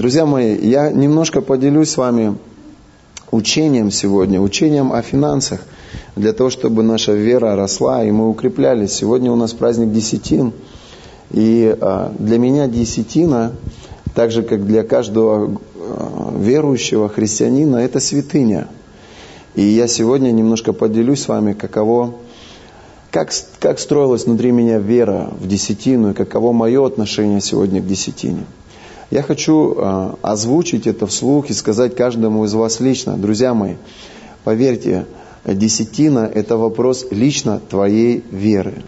Друзья мои, я немножко поделюсь с вами учением сегодня, учением о финансах, для того, чтобы наша вера росла и мы укреплялись. Сегодня у нас праздник десятин, и а, для меня десятина, так же как для каждого а, верующего христианина, это святыня. И я сегодня немножко поделюсь с вами, каково, как, как строилась внутри меня вера в десятину и каково мое отношение сегодня к десятине. Я хочу э, озвучить это вслух и сказать каждому из вас лично. Друзья мои, поверьте, десятина – это вопрос лично твоей веры.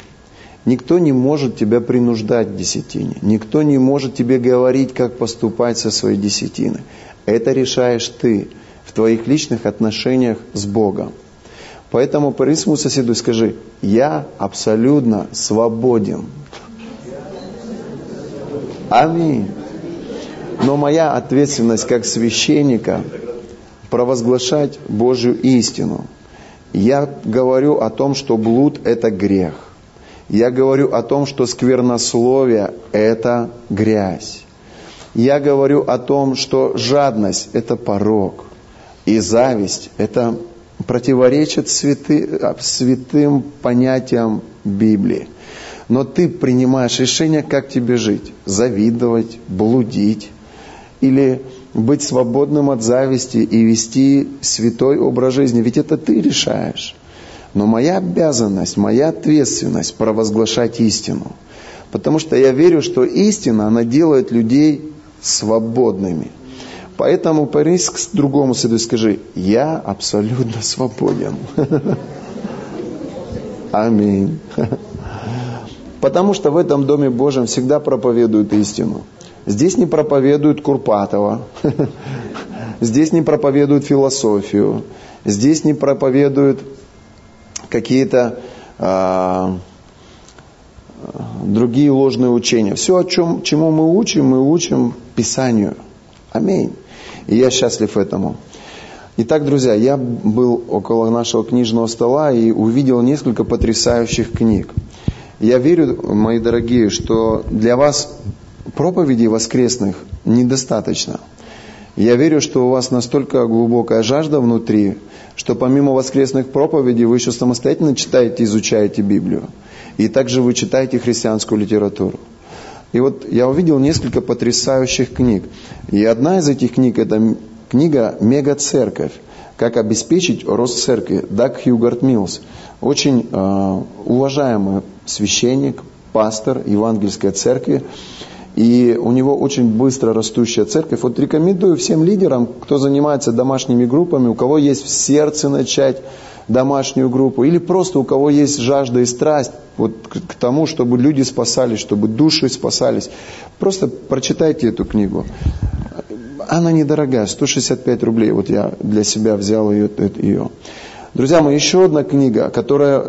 Никто не может тебя принуждать к десятине. Никто не может тебе говорить, как поступать со своей десятиной. Это решаешь ты в твоих личных отношениях с Богом. Поэтому по своему соседу скажи, я абсолютно свободен. Аминь. Но моя ответственность как священника провозглашать Божью истину. Я говорю о том, что блуд – это грех. Я говорю о том, что сквернословие – это грязь. Я говорю о том, что жадность – это порог. И зависть – это противоречит святы, святым понятиям Библии. Но ты принимаешь решение, как тебе жить. Завидовать, блудить, или быть свободным от зависти и вести святой образ жизни. Ведь это ты решаешь. Но моя обязанность, моя ответственность провозглашать истину. Потому что я верю, что истина, она делает людей свободными. Поэтому парись к другому и скажи, я абсолютно свободен. Аминь. Потому что в этом Доме Божьем всегда проповедуют истину. Здесь не проповедуют Курпатова, здесь не проповедуют философию, здесь не проповедуют какие-то а, другие ложные учения. Все, о чем, чему мы учим, мы учим Писанию. Аминь. И я счастлив этому. Итак, друзья, я был около нашего книжного стола и увидел несколько потрясающих книг. Я верю, мои дорогие, что для вас проповедей воскресных недостаточно. Я верю, что у вас настолько глубокая жажда внутри, что помимо воскресных проповедей вы еще самостоятельно читаете, изучаете Библию. И также вы читаете христианскую литературу. И вот я увидел несколько потрясающих книг. И одна из этих книг – это книга «Мега-церковь. Как обеспечить рост церкви» Даг Хьюгарт Милс. Очень э, уважаемый священник, пастор евангельской церкви. И у него очень быстро растущая церковь. Вот рекомендую всем лидерам, кто занимается домашними группами, у кого есть в сердце начать домашнюю группу, или просто у кого есть жажда и страсть вот к тому, чтобы люди спасались, чтобы души спасались. Просто прочитайте эту книгу. Она недорогая, 165 рублей. Вот я для себя взял ее. ее. Друзья мои, еще одна книга, которая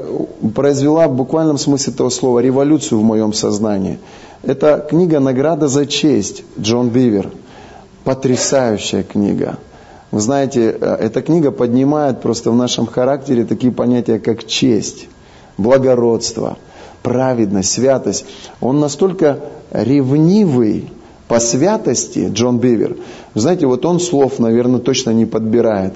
произвела в буквальном смысле этого слова революцию в моем сознании – это книга «Награда за честь» Джон Бивер. Потрясающая книга. Вы знаете, э, эта книга поднимает просто в нашем характере такие понятия, как честь, благородство, праведность, святость. Он настолько ревнивый по святости, Джон Бивер. Вы знаете, вот он слов, наверное, точно не подбирает.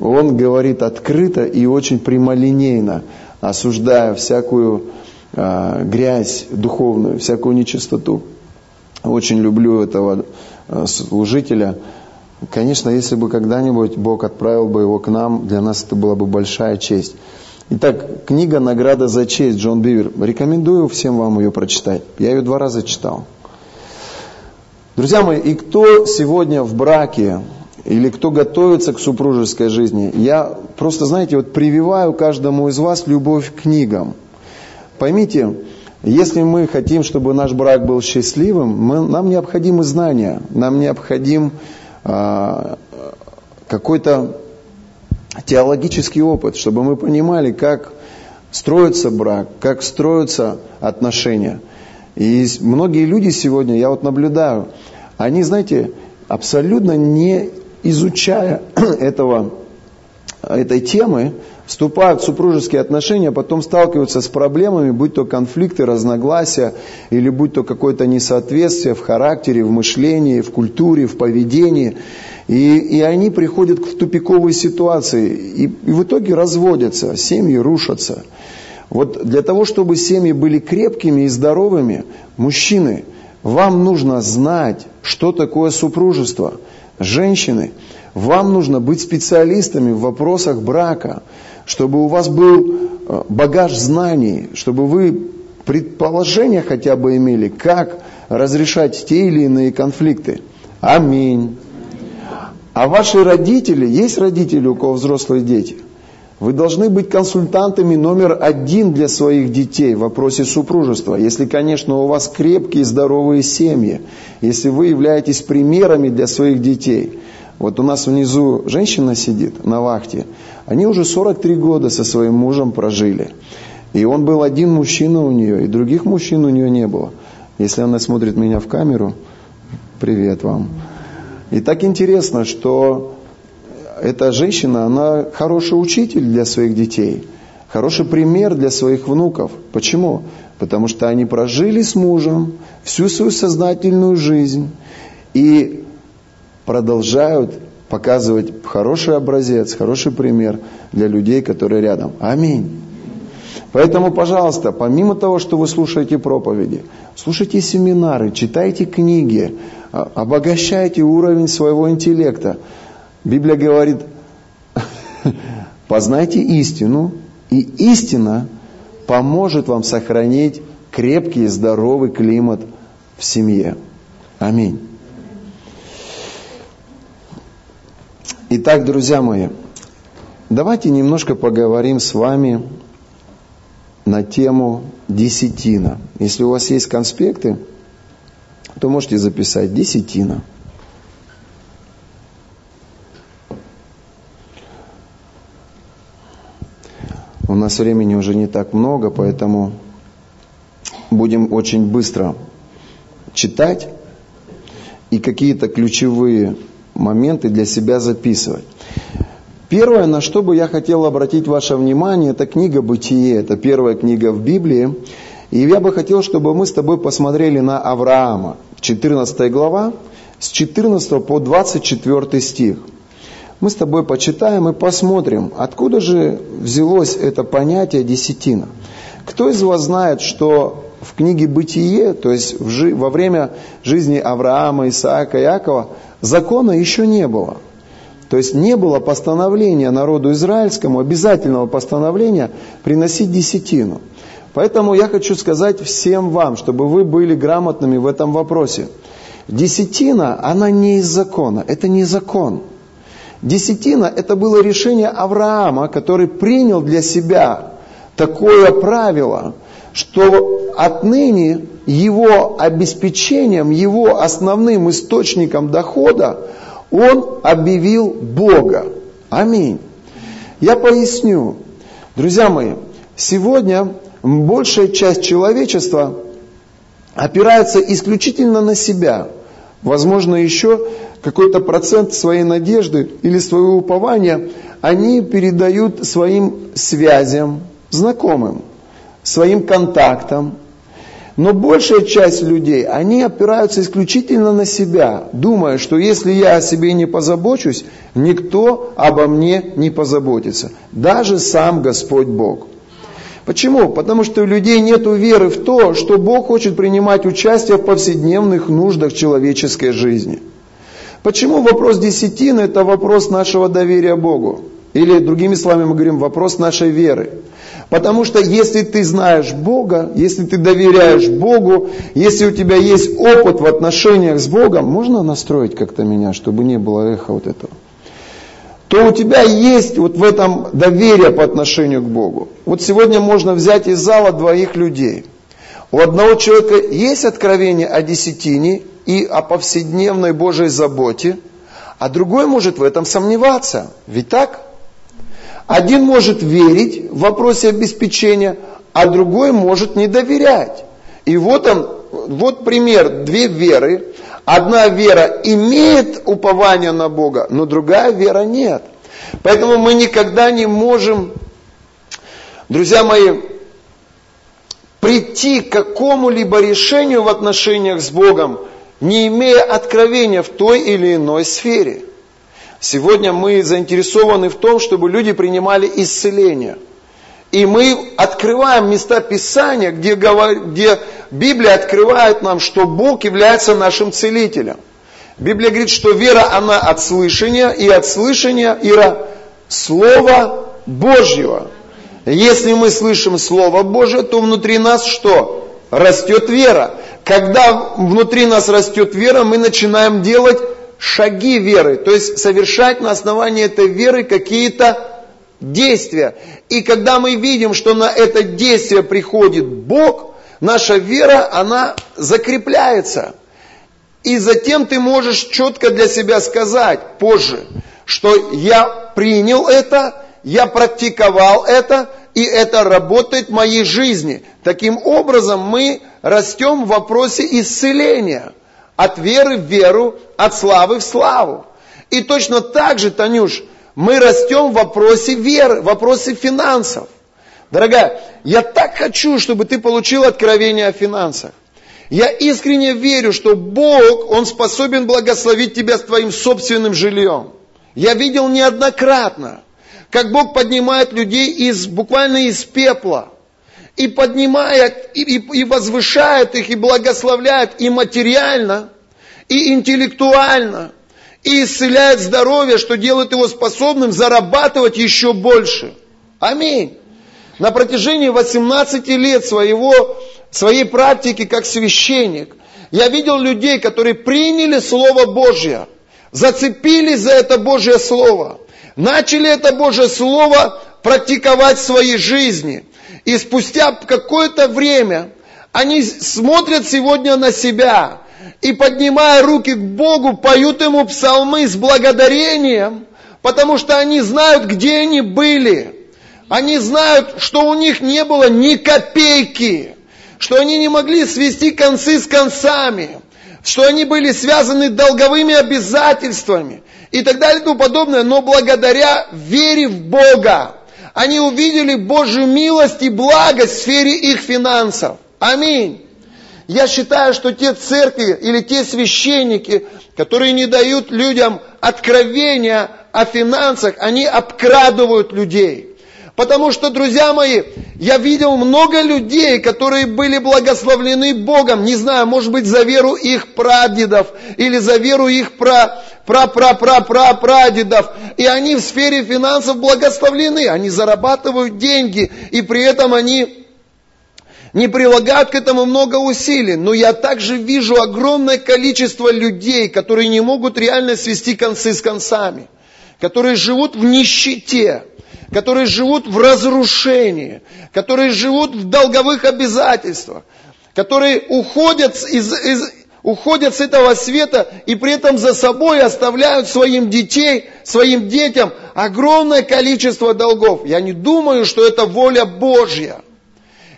Он говорит открыто и очень прямолинейно, осуждая всякую грязь духовную, всякую нечистоту. Очень люблю этого а, служителя. Конечно, если бы когда-нибудь Бог отправил бы его к нам, для нас это была бы большая честь. Итак, книга «Награда за честь» Джон Бивер. Рекомендую всем вам ее прочитать. Я ее два раза читал. Друзья мои, и кто сегодня в браке, или кто готовится к супружеской жизни, я просто, знаете, вот прививаю каждому из вас любовь к книгам – Поймите, если мы хотим, чтобы наш брак был счастливым, мы, нам необходимы знания, нам необходим а, какой-то теологический опыт, чтобы мы понимали, как строится брак, как строятся отношения. И многие люди сегодня, я вот наблюдаю, они, знаете, абсолютно не изучая этого, этой темы, вступают в супружеские отношения, а потом сталкиваются с проблемами, будь то конфликты, разногласия, или будь то какое-то несоответствие в характере, в мышлении, в культуре, в поведении. И, и они приходят к тупиковой ситуации, и, и в итоге разводятся, семьи рушатся. Вот для того, чтобы семьи были крепкими и здоровыми, мужчины, вам нужно знать, что такое супружество. Женщины, вам нужно быть специалистами в вопросах брака чтобы у вас был э, багаж знаний, чтобы вы предположения хотя бы имели, как разрешать те или иные конфликты. Аминь. А ваши родители, есть родители, у кого взрослые дети? Вы должны быть консультантами номер один для своих детей в вопросе супружества. Если, конечно, у вас крепкие, здоровые семьи. Если вы являетесь примерами для своих детей. Вот у нас внизу женщина сидит на вахте. Они уже 43 года со своим мужем прожили. И он был один мужчина у нее, и других мужчин у нее не было. Если она смотрит меня в камеру, привет вам. И так интересно, что эта женщина, она хороший учитель для своих детей, хороший пример для своих внуков. Почему? Потому что они прожили с мужем всю свою сознательную жизнь и продолжают показывать хороший образец, хороший пример для людей, которые рядом. Аминь. Поэтому, пожалуйста, помимо того, что вы слушаете проповеди, слушайте семинары, читайте книги, а, обогащайте уровень своего интеллекта. Библия говорит, познайте истину, и истина поможет вам сохранить крепкий, здоровый климат в семье. Аминь. Итак, друзья мои, давайте немножко поговорим с вами на тему десятина. Если у вас есть конспекты, то можете записать десятина. У нас времени уже не так много, поэтому будем очень быстро читать и какие-то ключевые моменты для себя записывать. Первое, на что бы я хотел обратить ваше внимание, это книга «Бытие». Это первая книга в Библии. И я бы хотел, чтобы мы с тобой посмотрели на Авраама. 14 глава, с 14 по 24 стих. Мы с тобой почитаем и посмотрим, откуда же взялось это понятие десятина. Кто из вас знает, что в книге «Бытие», то есть во время жизни Авраама, Исаака, Иакова, закона еще не было. То есть не было постановления народу израильскому, обязательного постановления приносить десятину. Поэтому я хочу сказать всем вам, чтобы вы были грамотными в этом вопросе. Десятина, она не из закона, это не закон. Десятина – это было решение Авраама, который принял для себя такое правило, что отныне его обеспечением, его основным источником дохода он объявил Бога. Аминь. Я поясню. Друзья мои, сегодня большая часть человечества опирается исключительно на себя. Возможно, еще какой-то процент своей надежды или своего упования они передают своим связям, знакомым, своим контактам, но большая часть людей, они опираются исключительно на себя, думая, что если я о себе не позабочусь, никто обо мне не позаботится. Даже сам Господь Бог. Почему? Потому что у людей нет веры в то, что Бог хочет принимать участие в повседневных нуждах человеческой жизни. Почему вопрос десятины – это вопрос нашего доверия Богу? Или, другими словами, мы говорим, вопрос нашей веры. Потому что если ты знаешь Бога, если ты доверяешь Богу, если у тебя есть опыт в отношениях с Богом, можно настроить как-то меня, чтобы не было эха вот этого? то у тебя есть вот в этом доверие по отношению к Богу. Вот сегодня можно взять из зала двоих людей. У одного человека есть откровение о десятине и о повседневной Божьей заботе, а другой может в этом сомневаться. Ведь так? Один может верить в вопросе обеспечения, а другой может не доверять. И вот он, вот пример, две веры. Одна вера имеет упование на Бога, но другая вера нет. Поэтому мы никогда не можем Друзья мои, прийти к какому-либо решению в отношениях с Богом, не имея откровения в той или иной сфере. Сегодня мы заинтересованы в том, чтобы люди принимали исцеление. И мы открываем места Писания, где, где Библия открывает нам, что Бог является нашим целителем. Библия говорит, что вера, она от слышания, и от слышания, Ира, Слова Божьего. Если мы слышим Слово Божье, то внутри нас что? Растет вера. Когда внутри нас растет вера, мы начинаем делать шаги веры, то есть совершать на основании этой веры какие-то действия. И когда мы видим, что на это действие приходит Бог, наша вера, она закрепляется. И затем ты можешь четко для себя сказать позже, что я принял это, я практиковал это, и это работает в моей жизни. Таким образом мы растем в вопросе исцеления. От веры в веру, от славы в славу. И точно так же, Танюш, мы растем в вопросе веры, в вопросе финансов. Дорогая, я так хочу, чтобы ты получил откровение о финансах. Я искренне верю, что Бог, Он способен благословить тебя с твоим собственным жильем. Я видел неоднократно, как Бог поднимает людей из, буквально из пепла. И поднимает, и, и, и возвышает их, и благословляет и материально, и интеллектуально, и исцеляет здоровье, что делает его способным зарабатывать еще больше. Аминь. На протяжении 18 лет своего, своей практики как священник, я видел людей, которые приняли Слово Божье, зацепились за это Божье Слово, начали это Божье Слово практиковать в своей жизни. И спустя какое-то время они смотрят сегодня на себя и, поднимая руки к Богу, поют Ему псалмы с благодарением, потому что они знают, где они были. Они знают, что у них не было ни копейки, что они не могли свести концы с концами, что они были связаны долговыми обязательствами и так далее и тому подобное, но благодаря вере в Бога они увидели Божью милость и благость в сфере их финансов. Аминь. Я считаю, что те церкви или те священники, которые не дают людям откровения о финансах, они обкрадывают людей. Потому что, друзья мои, я видел много людей, которые были благословлены Богом, не знаю, может быть, за веру их прадедов или за веру их пра, пра, пра, пра, пра, прадедов. И они в сфере финансов благословлены, они зарабатывают деньги, и при этом они не прилагают к этому много усилий, но я также вижу огромное количество людей, которые не могут реально свести концы с концами, которые живут в нищете, которые живут в разрушении, которые живут в долговых обязательствах, которые уходят из, из, уходят с этого света и при этом за собой оставляют своим детей, своим детям огромное количество долгов. Я не думаю, что это воля Божья.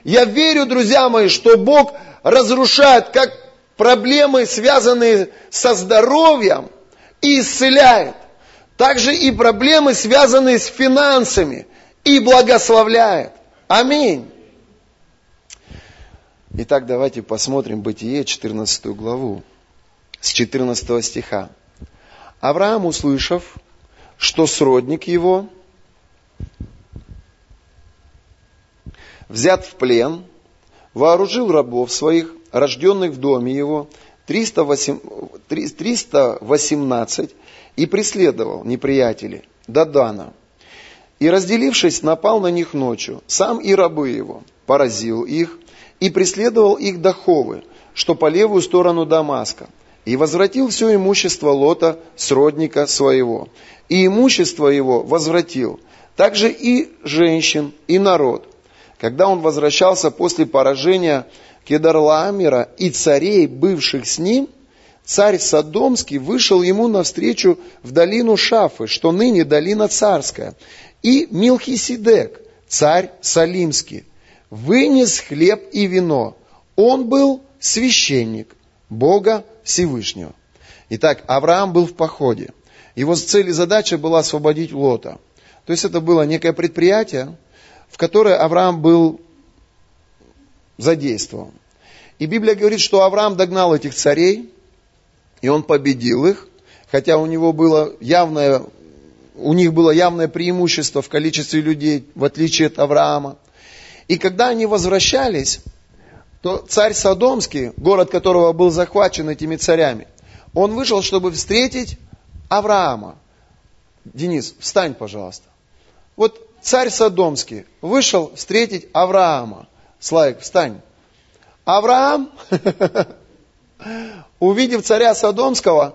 Я верю, друзья мои, что Бог разрушает как проблемы, связанные со здоровьем, и исцеляет. Также и проблемы, связанные с финансами, и благословляет. Аминь. Итак, давайте посмотрим Бытие, 14 главу, с 14 стиха. Авраам, услышав, что сродник его взят в плен, вооружил рабов своих, рожденных в доме его, 318, и преследовал неприятелей до Дана. И, разделившись, напал на них ночью, сам и рабы его, поразил их, и преследовал их до Ховы, что по левую сторону Дамаска, и возвратил все имущество Лота, сродника своего, и имущество его возвратил, также и женщин, и народ, когда он возвращался после поражения Кедарлаамера и царей, бывших с ним, царь Содомский вышел ему навстречу в долину Шафы, что ныне долина царская, и Милхиседек, царь Салимский, вынес хлеб и вино. Он был священник Бога Всевышнего. Итак, Авраам был в походе. Его цель и задача была освободить Лота. То есть это было некое предприятие, в которой Авраам был задействован. И Библия говорит, что Авраам догнал этих царей, и он победил их, хотя у него было явное, у них было явное преимущество в количестве людей, в отличие от Авраама. И когда они возвращались, то царь Содомский, город которого был захвачен этими царями, он вышел, чтобы встретить Авраама. Денис, встань, пожалуйста. Вот царь Содомский вышел встретить Авраама. Славик, встань. Авраам, увидев царя Содомского,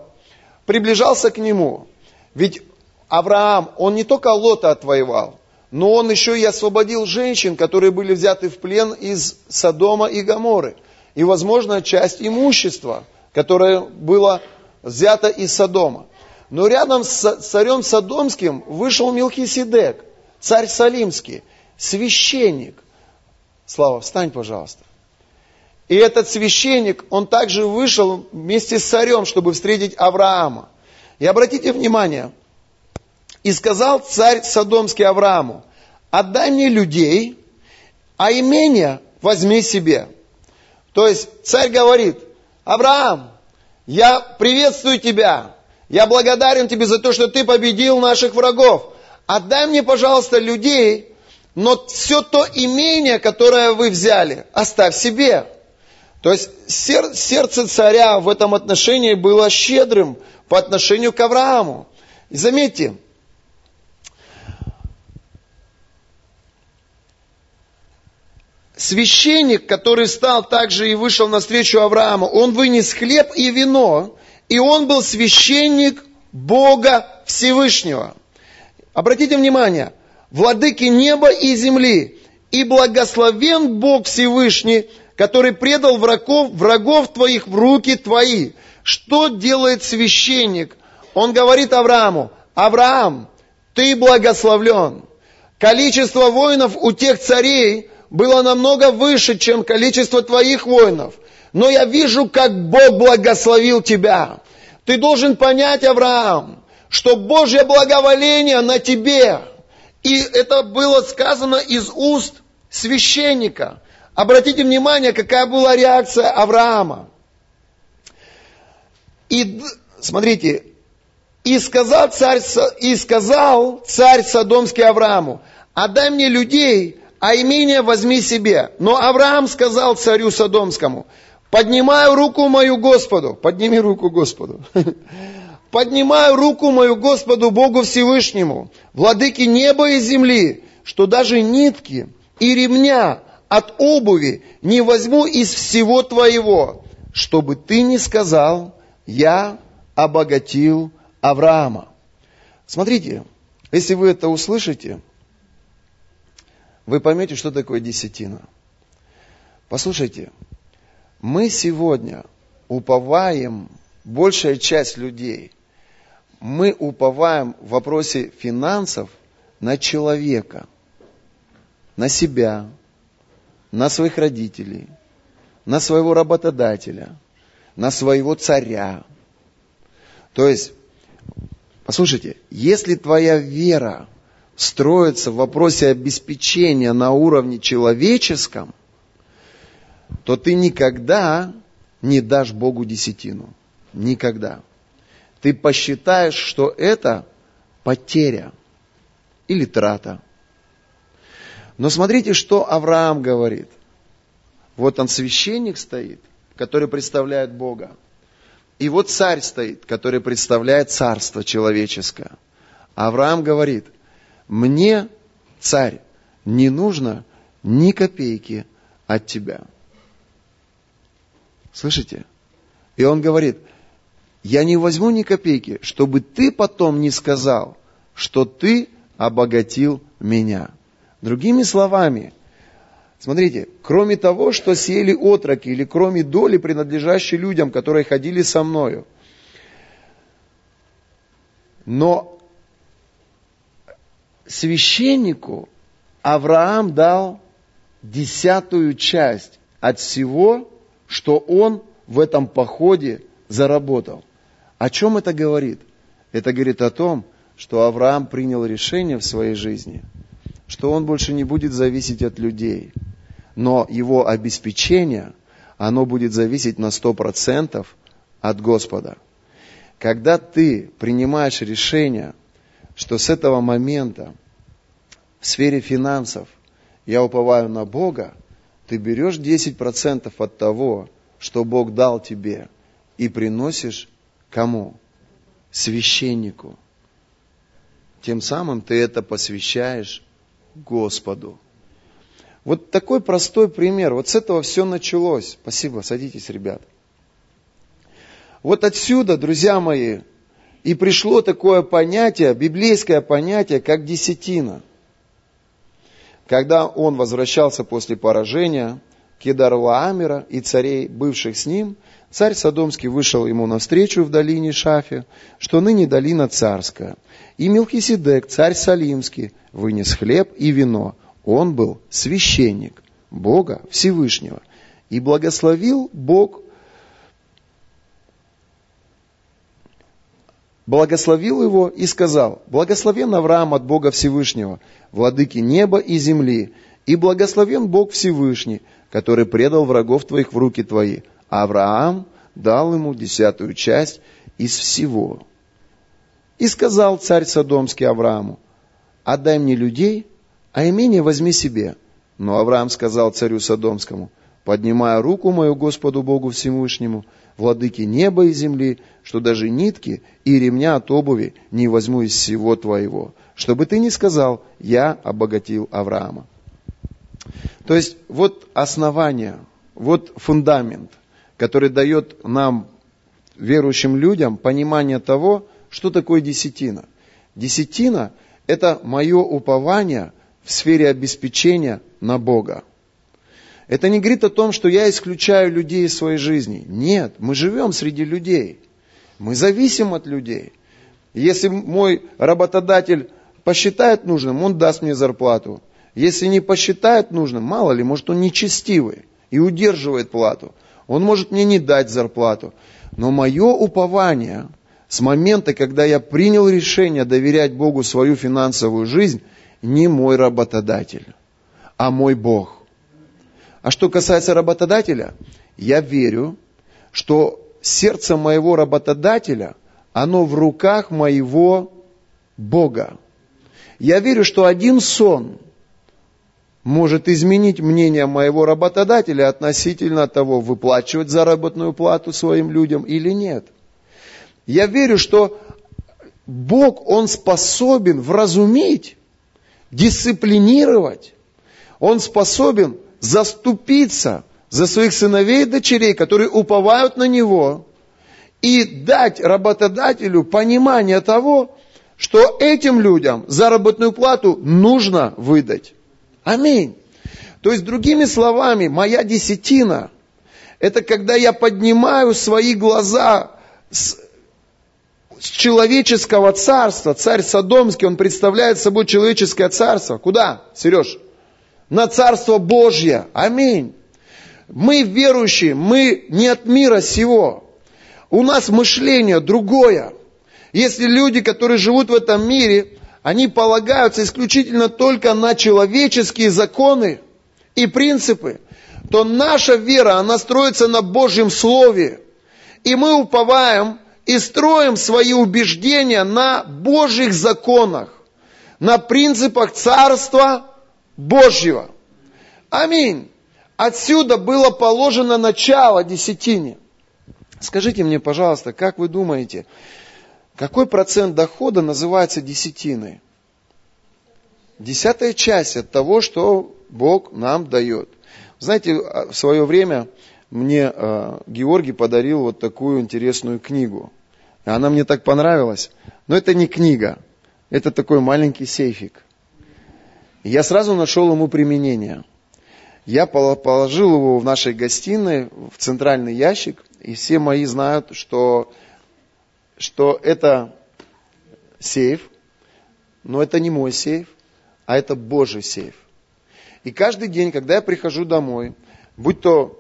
приближался к нему. Ведь Авраам, он не только Лота отвоевал, но он еще и освободил женщин, которые были взяты в плен из Содома и Гаморы. И, возможно, часть имущества, которое было взято из Содома. Но рядом с царем Содомским вышел Милхиседек, царь Салимский, священник. Слава, встань, пожалуйста. И этот священник, он также вышел вместе с царем, чтобы встретить Авраама. И обратите внимание, и сказал царь Содомский Аврааму, отдай мне людей, а имение возьми себе. То есть царь говорит, Авраам, я приветствую тебя, я благодарен тебе за то, что ты победил наших врагов. Отдай мне, пожалуйста, людей, но все то имение, которое вы взяли, оставь себе. То есть сердце царя в этом отношении было щедрым по отношению к Аврааму. И заметьте, священник, который стал также и вышел навстречу Аврааму, он вынес хлеб и вино, и он был священник Бога Всевышнего. Обратите внимание, владыки неба и земли, и благословен Бог Всевышний, который предал врагов, врагов твоих в руки твои. Что делает священник? Он говорит Аврааму, Авраам, ты благословлен. Количество воинов у тех царей, было намного выше, чем количество твоих воинов. Но я вижу, как Бог благословил тебя. Ты должен понять, Авраам, что Божье благоволение на тебе. И это было сказано из уст священника. Обратите внимание, какая была реакция Авраама. И смотрите, и сказал царь, и сказал царь Содомский Аврааму, отдай мне людей, а имение возьми себе. Но Авраам сказал царю Содомскому, поднимаю руку мою Господу, подними руку Господу, поднимаю руку мою Господу Богу Всевышнему, владыке неба и земли, что даже нитки и ремня от обуви не возьму из всего твоего, чтобы ты не сказал, я обогатил Авраама. Смотрите, если вы это услышите, вы поймете, что такое десятина. Послушайте, мы сегодня уповаем, большая часть людей, мы уповаем в вопросе финансов на человека, на себя, на своих родителей, на своего работодателя, на своего царя. То есть, послушайте, если твоя вера строится в вопросе обеспечения на уровне человеческом, то ты никогда не дашь Богу десятину. Никогда. Ты посчитаешь, что это потеря или трата. Но смотрите, что Авраам говорит. Вот он священник стоит, который представляет Бога. И вот царь стоит, который представляет царство человеческое. Авраам говорит – мне, царь, не нужно ни копейки от тебя. Слышите? И он говорит, я не возьму ни копейки, чтобы ты потом не сказал, что ты обогатил меня. Другими словами, смотрите, кроме того, что съели отроки, или кроме доли, принадлежащей людям, которые ходили со мною, но священнику Авраам дал десятую часть от всего, что он в этом походе заработал. О чем это говорит? Это говорит о том, что Авраам принял решение в своей жизни, что он больше не будет зависеть от людей. Но его обеспечение, оно будет зависеть на 100% от Господа. Когда ты принимаешь решение, что с этого момента в сфере финансов я уповаю на Бога, ты берешь 10% от того, что Бог дал тебе, и приносишь кому? Священнику. Тем самым ты это посвящаешь Господу. Вот такой простой пример. Вот с этого все началось. Спасибо, садитесь, ребят. Вот отсюда, друзья мои, и пришло такое понятие, библейское понятие, как десятина. Когда он возвращался после поражения Кедаруамера и царей, бывших с ним, царь Содомский вышел ему навстречу в долине Шафе, что ныне долина царская. И Мелхиседек, царь Салимский, вынес хлеб и вино. Он был священник Бога Всевышнего. И благословил Бог благословил его и сказал, «Благословен Авраам от Бога Всевышнего, владыки неба и земли, и благословен Бог Всевышний, который предал врагов твоих в руки твои». А Авраам дал ему десятую часть из всего. И сказал царь Содомский Аврааму, «Отдай мне людей, а имение возьми себе». Но Авраам сказал царю Содомскому, «Поднимая руку мою Господу Богу Всевышнему, владыки неба и земли, что даже нитки и ремня от обуви не возьму из всего твоего, чтобы ты не сказал, я обогатил Авраама. То есть вот основание, вот фундамент, который дает нам, верующим людям, понимание того, что такое десятина. Десятина – это мое упование в сфере обеспечения на Бога. Это не говорит о том, что я исключаю людей из своей жизни. Нет, мы живем среди людей. Мы зависим от людей. Если мой работодатель посчитает нужным, он даст мне зарплату. Если не посчитает нужным, мало ли, может он нечестивый и удерживает плату. Он может мне не дать зарплату. Но мое упование с момента, когда я принял решение доверять Богу свою финансовую жизнь, не мой работодатель, а мой Бог. А что касается работодателя, я верю, что сердце моего работодателя, оно в руках моего Бога. Я верю, что один сон может изменить мнение моего работодателя относительно того, выплачивать заработную плату своим людям или нет. Я верю, что Бог, Он способен вразумить, дисциплинировать, Он способен заступиться за своих сыновей и дочерей, которые уповают на Него, и дать работодателю понимание того, что этим людям заработную плату нужно выдать. Аминь. То есть, другими словами, моя десятина – это когда я поднимаю свои глаза с, с человеческого царства. Царь Содомский, он представляет собой человеческое царство. Куда, Сереж? на Царство Божье. Аминь. Мы верующие, мы не от мира сего. У нас мышление другое. Если люди, которые живут в этом мире, они полагаются исключительно только на человеческие законы и принципы, то наша вера, она строится на Божьем Слове. И мы уповаем и строим свои убеждения на Божьих законах, на принципах Царства Божьего. Аминь. Отсюда было положено начало десятине. Скажите мне, пожалуйста, как вы думаете, какой процент дохода называется десятиной? Десятая часть от того, что Бог нам дает. Знаете, а, в свое время мне э, Георгий подарил вот такую интересную книгу. Она мне так понравилась. Но это не книга, это такой маленький сейфик. Я сразу нашел ему применение. Я положил его в нашей гостиной, в центральный ящик, и все мои знают, что, что это сейф, но это не мой сейф, а это Божий сейф. И каждый день, когда я прихожу домой, будь то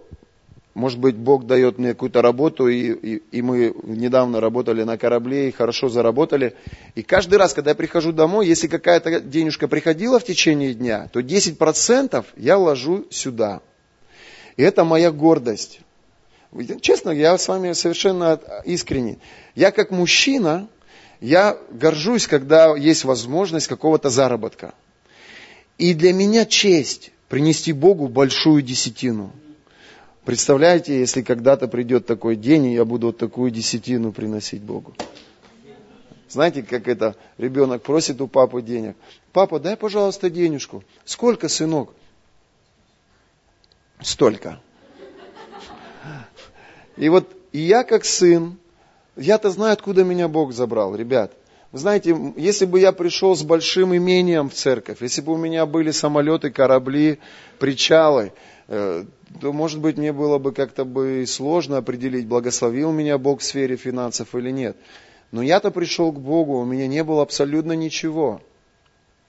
может быть, Бог дает мне какую-то работу, и, и, и мы недавно работали на корабле, и хорошо заработали. И каждый раз, когда я прихожу домой, если какая-то денежка приходила в течение дня, то 10% я ложу сюда. И это моя гордость. Честно, я с вами совершенно искренне. Я как мужчина, я горжусь, когда есть возможность какого-то заработка. И для меня честь принести Богу большую десятину. Представляете, если когда-то придет такой день, и я буду вот такую десятину приносить Богу. Знаете, как это, ребенок просит у папы денег. Папа, дай, пожалуйста, денежку. Сколько, сынок? Столько. И вот и я как сын, я-то знаю, откуда меня Бог забрал, ребят. Вы знаете, если бы я пришел с большим имением в церковь, если бы у меня были самолеты, корабли, причалы, э, то, может быть, мне было бы как-то бы сложно определить, благословил меня Бог в сфере финансов или нет. Но я-то пришел к Богу, у меня не было абсолютно ничего.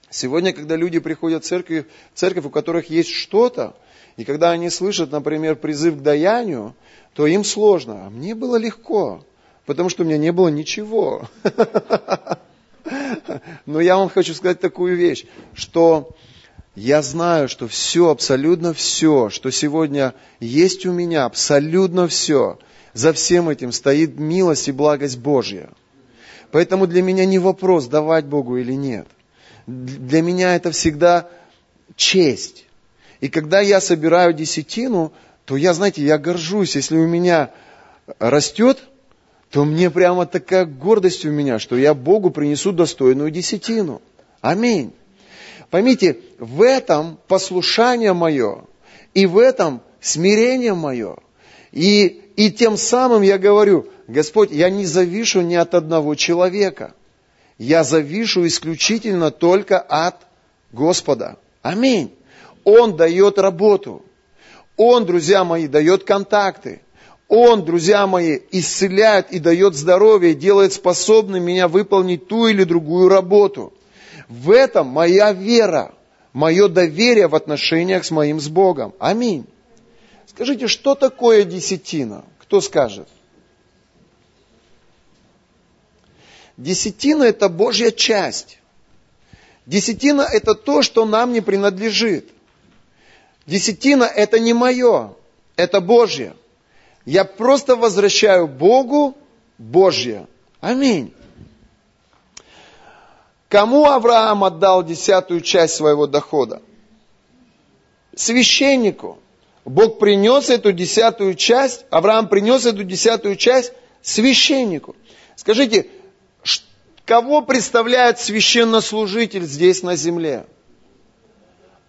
Сегодня, когда люди приходят в церковь, в церковь, у которых есть что-то, и когда они слышат, например, призыв к даянию, то им сложно. А мне было легко, потому что у меня не было ничего. Но я вам хочу сказать такую вещь, что я знаю, что все, абсолютно все, что сегодня есть у меня, абсолютно все, за всем этим стоит милость и благость Божья. Поэтому для меня не вопрос, давать Богу или нет. Для меня это всегда честь. И когда я собираю десятину, то я, знаете, я горжусь, если у меня растет, то мне прямо такая гордость у меня, что я Богу принесу достойную десятину. Аминь. Поймите, в этом послушание мое, и в этом смирение мое. И, и тем самым я говорю, Господь, я не завишу ни от одного человека. Я завишу исключительно только от Господа. Аминь. Он дает работу. Он, друзья мои, дает контакты. Он, друзья мои, исцеляет и дает здоровье, делает способным меня выполнить ту или другую работу. В этом моя вера, мое доверие в отношениях с моим с Богом. Аминь. Скажите, что такое десятина? Кто скажет? Десятина – это Божья часть. Десятина – это то, что нам не принадлежит. Десятина – это не мое, это Божье. Я просто возвращаю Богу Божье. Аминь. Кому Авраам отдал десятую часть своего дохода? Священнику. Бог принес эту десятую часть, Авраам принес эту десятую часть священнику. Скажите, кого представляет священнослужитель здесь на земле?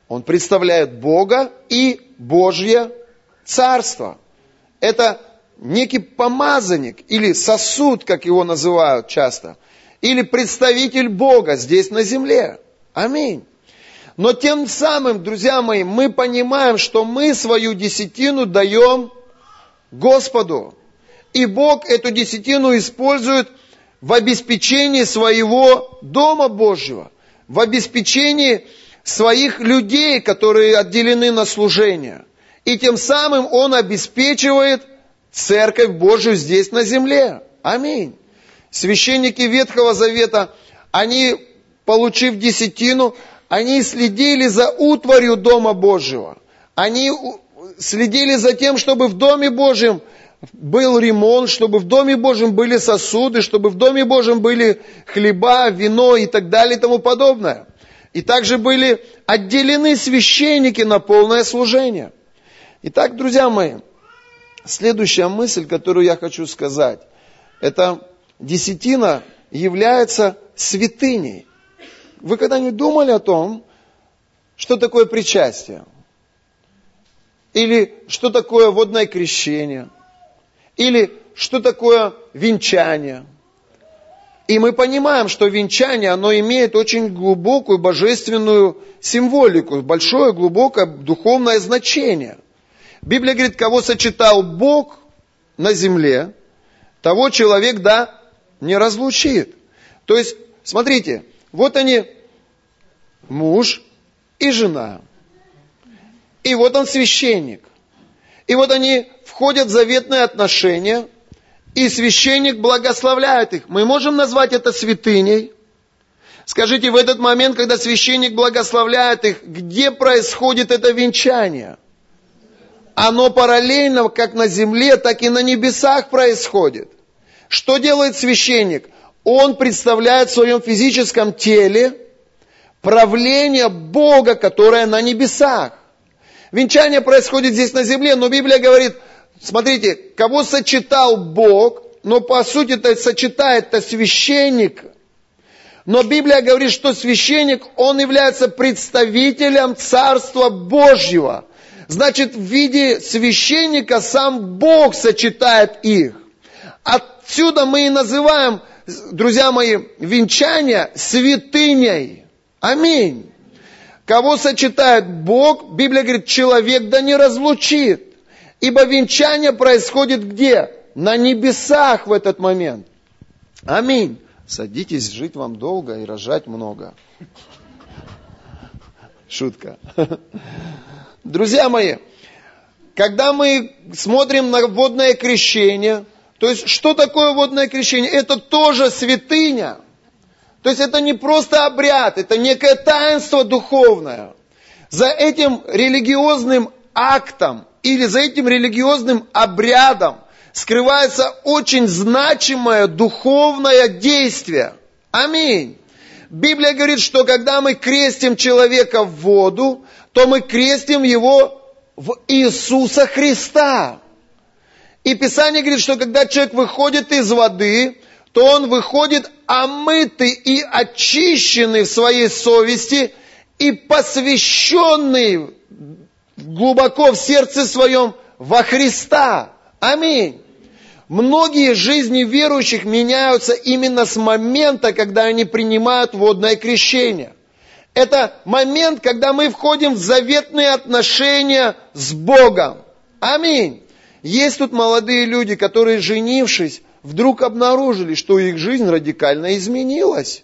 Он представляет Бога и Божье Царство. Это некий помазанник или сосуд, как его называют часто, или представитель Бога здесь на земле. Аминь. Но тем самым, друзья мои, мы понимаем, что мы свою десятину даем Господу. И Бог эту десятину использует в обеспечении своего Дома Божьего, в обеспечении своих людей, которые отделены на служение. И тем самым Он обеспечивает Церковь Божию здесь на земле. Аминь. Священники Ветхого Завета, они, получив десятину, они следили за утварью Дома Божьего. Они следили за тем, чтобы в Доме Божьем был ремонт, чтобы в Доме Божьем были сосуды, чтобы в Доме Божьем были хлеба, вино и так далее и тому подобное. И также были отделены священники на полное служение. Итак, друзья мои, следующая мысль, которую я хочу сказать, это десятина является святыней. Вы когда-нибудь думали о том, что такое причастие? Или что такое водное крещение? Или что такое венчание? И мы понимаем, что венчание, оно имеет очень глубокую божественную символику, большое глубокое духовное значение. Библия говорит, кого сочетал Бог на земле, того человек, да, не разлучит. То есть, смотрите, вот они, муж и жена. И вот он священник. И вот они входят в заветные отношения, и священник благословляет их. Мы можем назвать это святыней. Скажите, в этот момент, когда священник благословляет их, где происходит это венчание? Оно параллельно как на земле, так и на небесах происходит. Что делает священник? Он представляет в своем физическом теле правление Бога, которое на небесах. Венчание происходит здесь на земле, но Библия говорит, смотрите, кого сочетал Бог, но по сути это сочетает это священник. Но Библия говорит, что священник, он является представителем Царства Божьего. Значит, в виде священника сам Бог сочетает их. Отсюда мы и называем, друзья мои, венчание святыней. Аминь. Кого сочетает Бог, Библия говорит, человек да не разлучит. Ибо венчание происходит где? На небесах в этот момент. Аминь. Садитесь, жить вам долго и рожать много. Шутка. Друзья мои, когда мы смотрим на водное крещение, то есть что такое водное крещение? Это тоже святыня. То есть это не просто обряд, это некое таинство духовное. За этим религиозным актом или за этим религиозным обрядом скрывается очень значимое духовное действие. Аминь. Библия говорит, что когда мы крестим человека в воду, то мы крестим его в Иисуса Христа. И Писание говорит, что когда человек выходит из воды, то он выходит омытый и очищенный в своей совести и посвященный глубоко в сердце своем во Христа. Аминь. Многие жизни верующих меняются именно с момента, когда они принимают водное крещение – это момент, когда мы входим в заветные отношения с Богом. Аминь. Есть тут молодые люди, которые, женившись, вдруг обнаружили, что их жизнь радикально изменилась.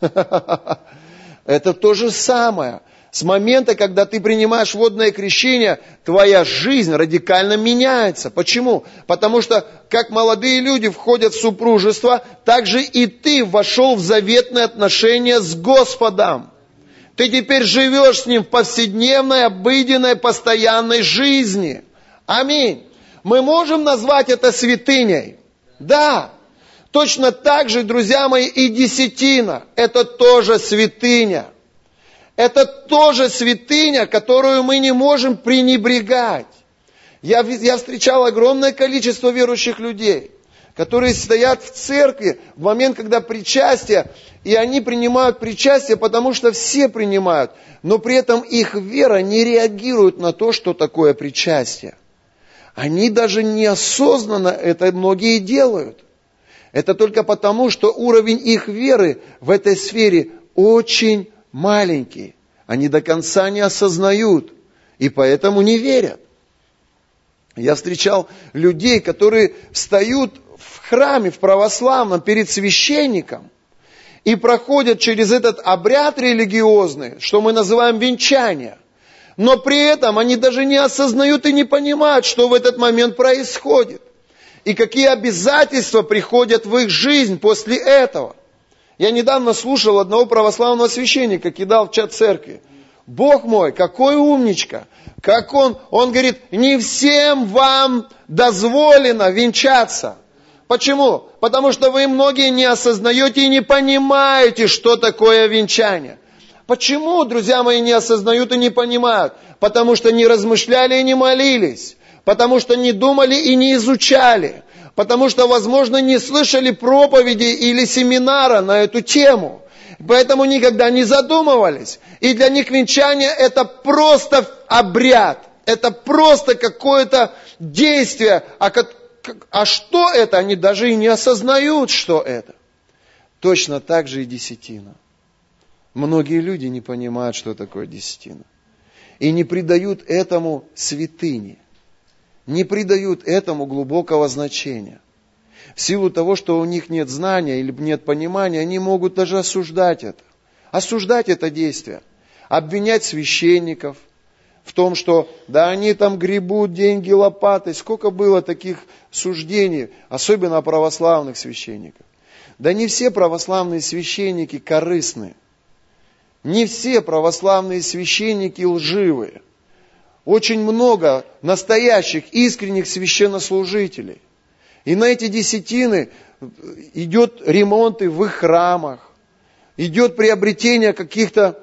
Это то же самое. С момента, когда ты принимаешь водное крещение, твоя жизнь радикально меняется. Почему? Потому что, как молодые люди входят в супружество, так же и ты вошел в заветные отношения с Господом. Ты теперь живешь с Ним в повседневной, обыденной, постоянной жизни. Аминь. Мы можем назвать это святыней? Да. Точно так же, друзья мои, и десятина. Это тоже святыня. Это тоже святыня, которую мы не можем пренебрегать. Я, я встречал огромное количество верующих людей – которые стоят в церкви в момент, когда причастие, и они принимают причастие, потому что все принимают, но при этом их вера не реагирует на то, что такое причастие. Они даже неосознанно это многие делают. Это только потому, что уровень их веры в этой сфере очень маленький. Они до конца не осознают и поэтому не верят. Я встречал людей, которые встают в храме, в православном, перед священником и проходят через этот обряд религиозный, что мы называем венчание. Но при этом они даже не осознают и не понимают, что в этот момент происходит. И какие обязательства приходят в их жизнь после этого. Я недавно слушал одного православного священника, кидал в чат церкви. Бог мой, какой умничка. Как он, он говорит, не всем вам дозволено венчаться. Почему? Потому что вы многие не осознаете и не понимаете, что такое венчание. Почему, друзья мои, не осознают и не понимают? Потому что не размышляли и не молились. Потому что не думали и не изучали. Потому что, возможно, не слышали проповеди или семинара на эту тему. Поэтому никогда не задумывались. И для них венчание это просто обряд. Это просто какое-то действие, а что это? Они даже и не осознают, что это. Точно так же и десятина. Многие люди не понимают, что такое десятина. И не придают этому святыни. Не придают этому глубокого значения. В силу того, что у них нет знания или нет понимания, они могут даже осуждать это. Осуждать это действие. Обвинять священников. в том, что да они там гребут деньги лопатой. Сколько было таких суждений, особенно о православных священниках. Да не все православные священники корыстны. Не все православные священники лживые. Очень много настоящих, искренних священнослужителей. И на эти десятины идет ремонты в их храмах, идет приобретение каких-то...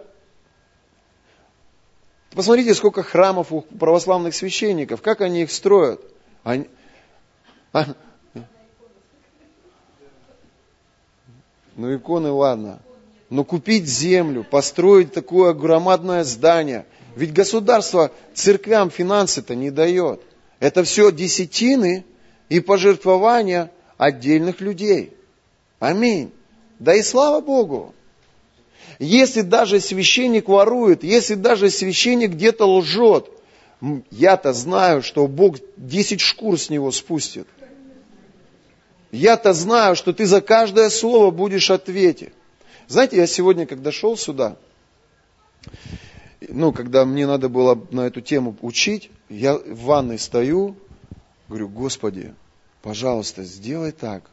Посмотрите, сколько храмов у православных священников, как они их строят. Они... А... Ну, иконы, ладно. Но купить землю, построить такое громадное здание. Ведь государство церквям финансы-то не дает. Это все десятины и пожертвования отдельных людей. Аминь. Да и слава Богу. Если даже священник ворует, если даже священник где-то лжет, я-то знаю, что Бог 10 шкур с него спустит. Я-то знаю, что ты за каждое слово будешь ответить. Знаете, я сегодня, когда шел сюда, ну, когда мне надо было на эту тему учить, я в ванной стою, говорю, Господи, пожалуйста, сделай так,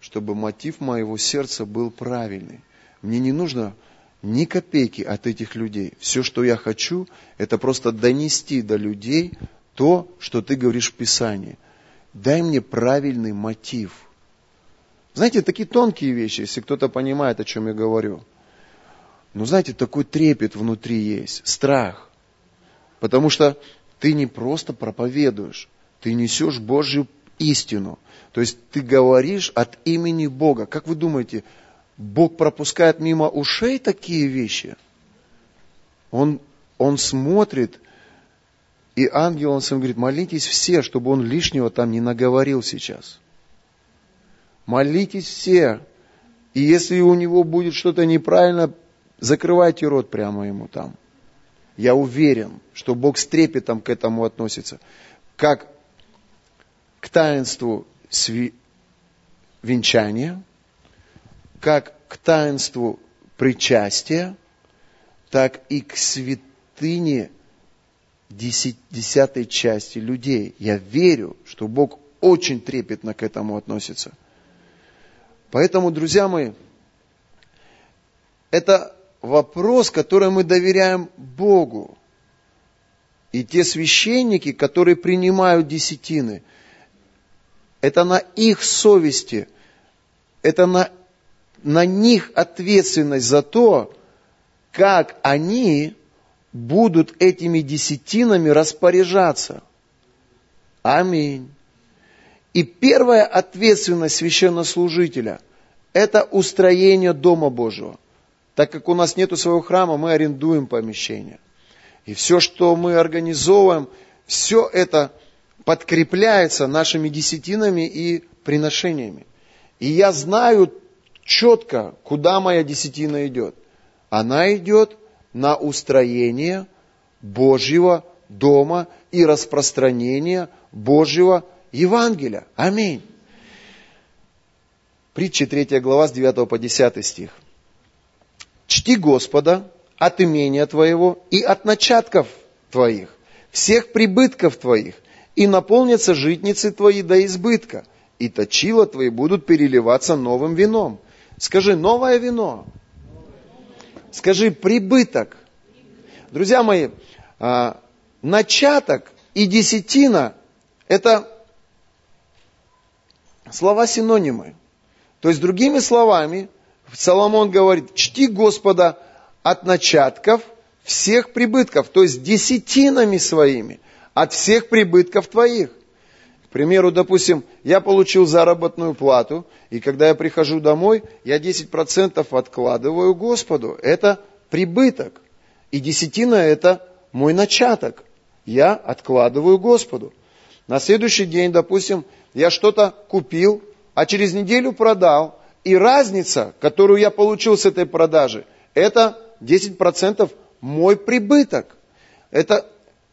чтобы мотив моего сердца был правильный. Мне не нужно ни копейки от этих людей. Все, что я хочу, это просто донести до людей то, что ты говоришь в Писании. Дай мне правильный мотив. Знаете, такие тонкие вещи, если кто-то понимает, о чем я говорю. Но знаете, такой трепет внутри есть, страх. Потому что ты не просто проповедуешь, ты несешь Божью истину. То есть ты говоришь от имени Бога. Как вы думаете, Бог пропускает мимо ушей такие вещи. Он, он смотрит, и ангел, он сам говорит, молитесь все, чтобы он лишнего там не наговорил сейчас. Молитесь все. И если у него будет что-то неправильно, закрывайте рот прямо ему там. Я уверен, что Бог с трепетом к этому относится. Как к таинству сви... венчания, как к таинству причастия, так и к святыне десятой части людей. Я верю, что Бог очень трепетно к этому относится. Поэтому, друзья мои, это вопрос, который мы доверяем Богу. И те священники, которые принимают десятины, это на их совести, это на на них ответственность за то, как они будут этими десятинами распоряжаться. Аминь. И первая ответственность священнослужителя – это устроение Дома Божьего. Так как у нас нет своего храма, мы арендуем помещение. И все, что мы организовываем, все это подкрепляется нашими десятинами и приношениями. И я знаю четко, куда моя десятина идет. Она идет на устроение Божьего дома и распространение Божьего Евангелия. Аминь. Притча 3 глава с 9 по 10 стих. «Чти Господа от имения твоего и от начатков твоих, всех прибытков твоих, и наполнятся житницы твои до избытка, и точила твои будут переливаться новым вином. Скажи, новое вино. Скажи, прибыток. Друзья мои, а, начаток и десятина – это слова-синонимы. То есть, другими словами, Соломон говорит, чти Господа от начатков всех прибытков, то есть десятинами своими, от всех прибытков твоих. К примеру, допустим, я получил заработную плату, и когда я прихожу домой, я 10% откладываю Господу. Это прибыток. И десятина – это мой начаток. Я откладываю Господу. На следующий день, допустим, я что-то купил, а через неделю продал. И разница, которую я получил с этой продажи, это 10% мой прибыток. Это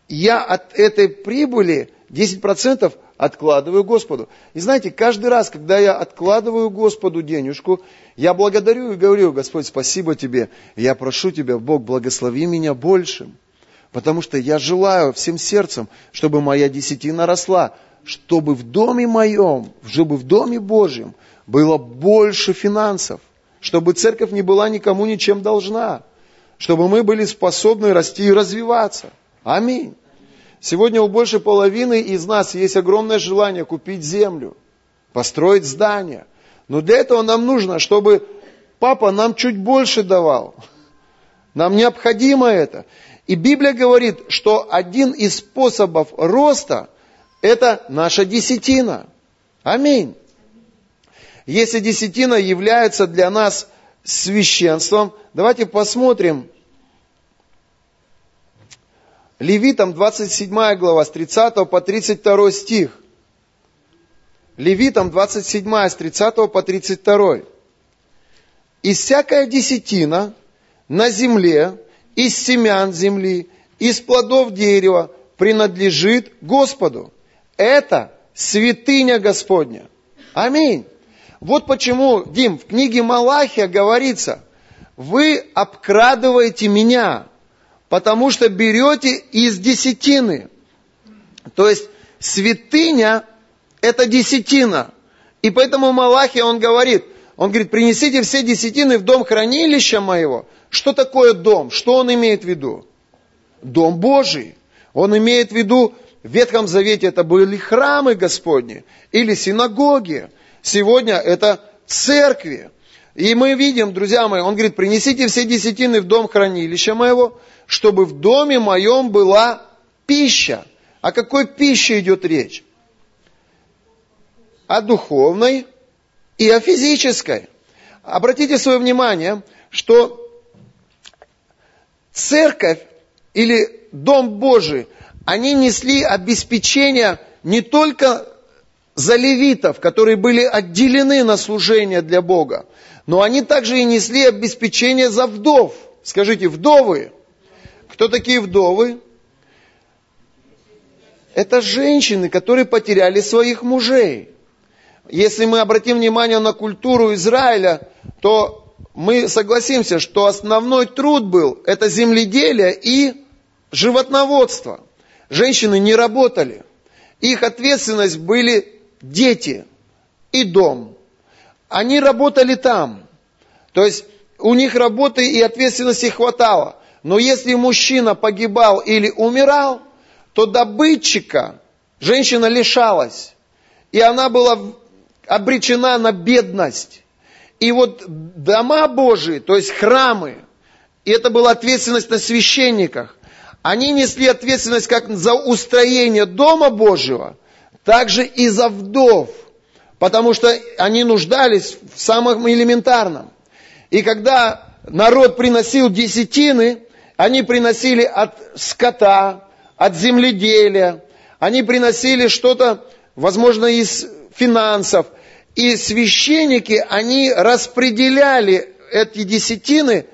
я от этой прибыли 10% откладываю Господу. И знаете, каждый раз, когда я откладываю Господу денежку, я благодарю и говорю, Господь, спасибо Тебе, я прошу Тебя, Бог, благослови меня большим. Потому что я желаю всем сердцем, чтобы моя десятина росла, чтобы в доме моем, чтобы в доме Божьем было больше финансов, чтобы церковь не была никому ничем должна, чтобы мы были способны расти и развиваться. Аминь. Сегодня у большей половины из нас есть огромное желание купить землю, построить здание. Но для этого нам нужно, чтобы папа нам чуть больше давал. Нам необходимо это. И Библия говорит, что один из способов роста – это наша десятина. Аминь. Если десятина является для нас священством, давайте посмотрим. Левитам 27 глава с 30 по 32 стих. Левитам 27 с 30 по 32. «И всякая десятина на земле, из семян земли, из плодов дерева принадлежит Господу. Это святыня Господня. Аминь. Вот почему, Дим, в книге Малахия говорится, вы обкрадываете меня, потому что берете из десятины. То есть святыня – это десятина. И поэтому Малахия, он говорит, он говорит, принесите все десятины в дом хранилища моего. Что такое дом? Что он имеет в виду? Дом Божий. Он имеет в виду, в Ветхом Завете это были храмы Господни или синагоги. Сегодня это церкви. И мы видим, друзья мои, он говорит, принесите все десятины в дом хранилища моего, чтобы в доме моем была пища. О какой пище идет речь? О духовной и о физической. Обратите свое внимание, что церковь или Дом Божий, они несли обеспечение не только за левитов, которые были отделены на служение для Бога, но они также и несли обеспечение за вдов. Скажите, вдовы. Кто такие вдовы? Это женщины, которые потеряли своих мужей. Если мы обратим внимание на культуру Израиля, то мы согласимся, что основной труд был это земледелие и животноводство. Женщины не работали. Их ответственность были дети и дом. Они работали там. То есть у них работы и ответственности хватало. Но если мужчина погибал или умирал, то добытчика женщина лишалась. И она была обречена на бедность. И вот дома Божии, то есть храмы, и это была ответственность на священниках, они несли ответственность как за устроение Дома Божьего – также и за вдов, потому что они нуждались в самом элементарном. И когда народ приносил десятины, они приносили от скота, от земледелия, они приносили что-то, возможно, из финансов. И священники, они распределяли эти десятины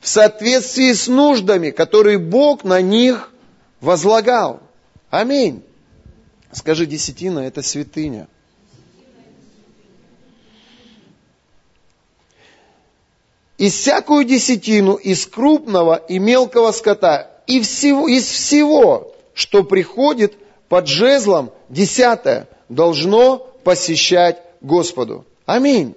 в соответствии с нуждами, которые Бог на них возлагал. Аминь. Скажи, десятина – это святыня. И всякую десятину из крупного и мелкого скота, и всего, из всего, что приходит под жезлом, десятое, должно посещать Господу. Аминь.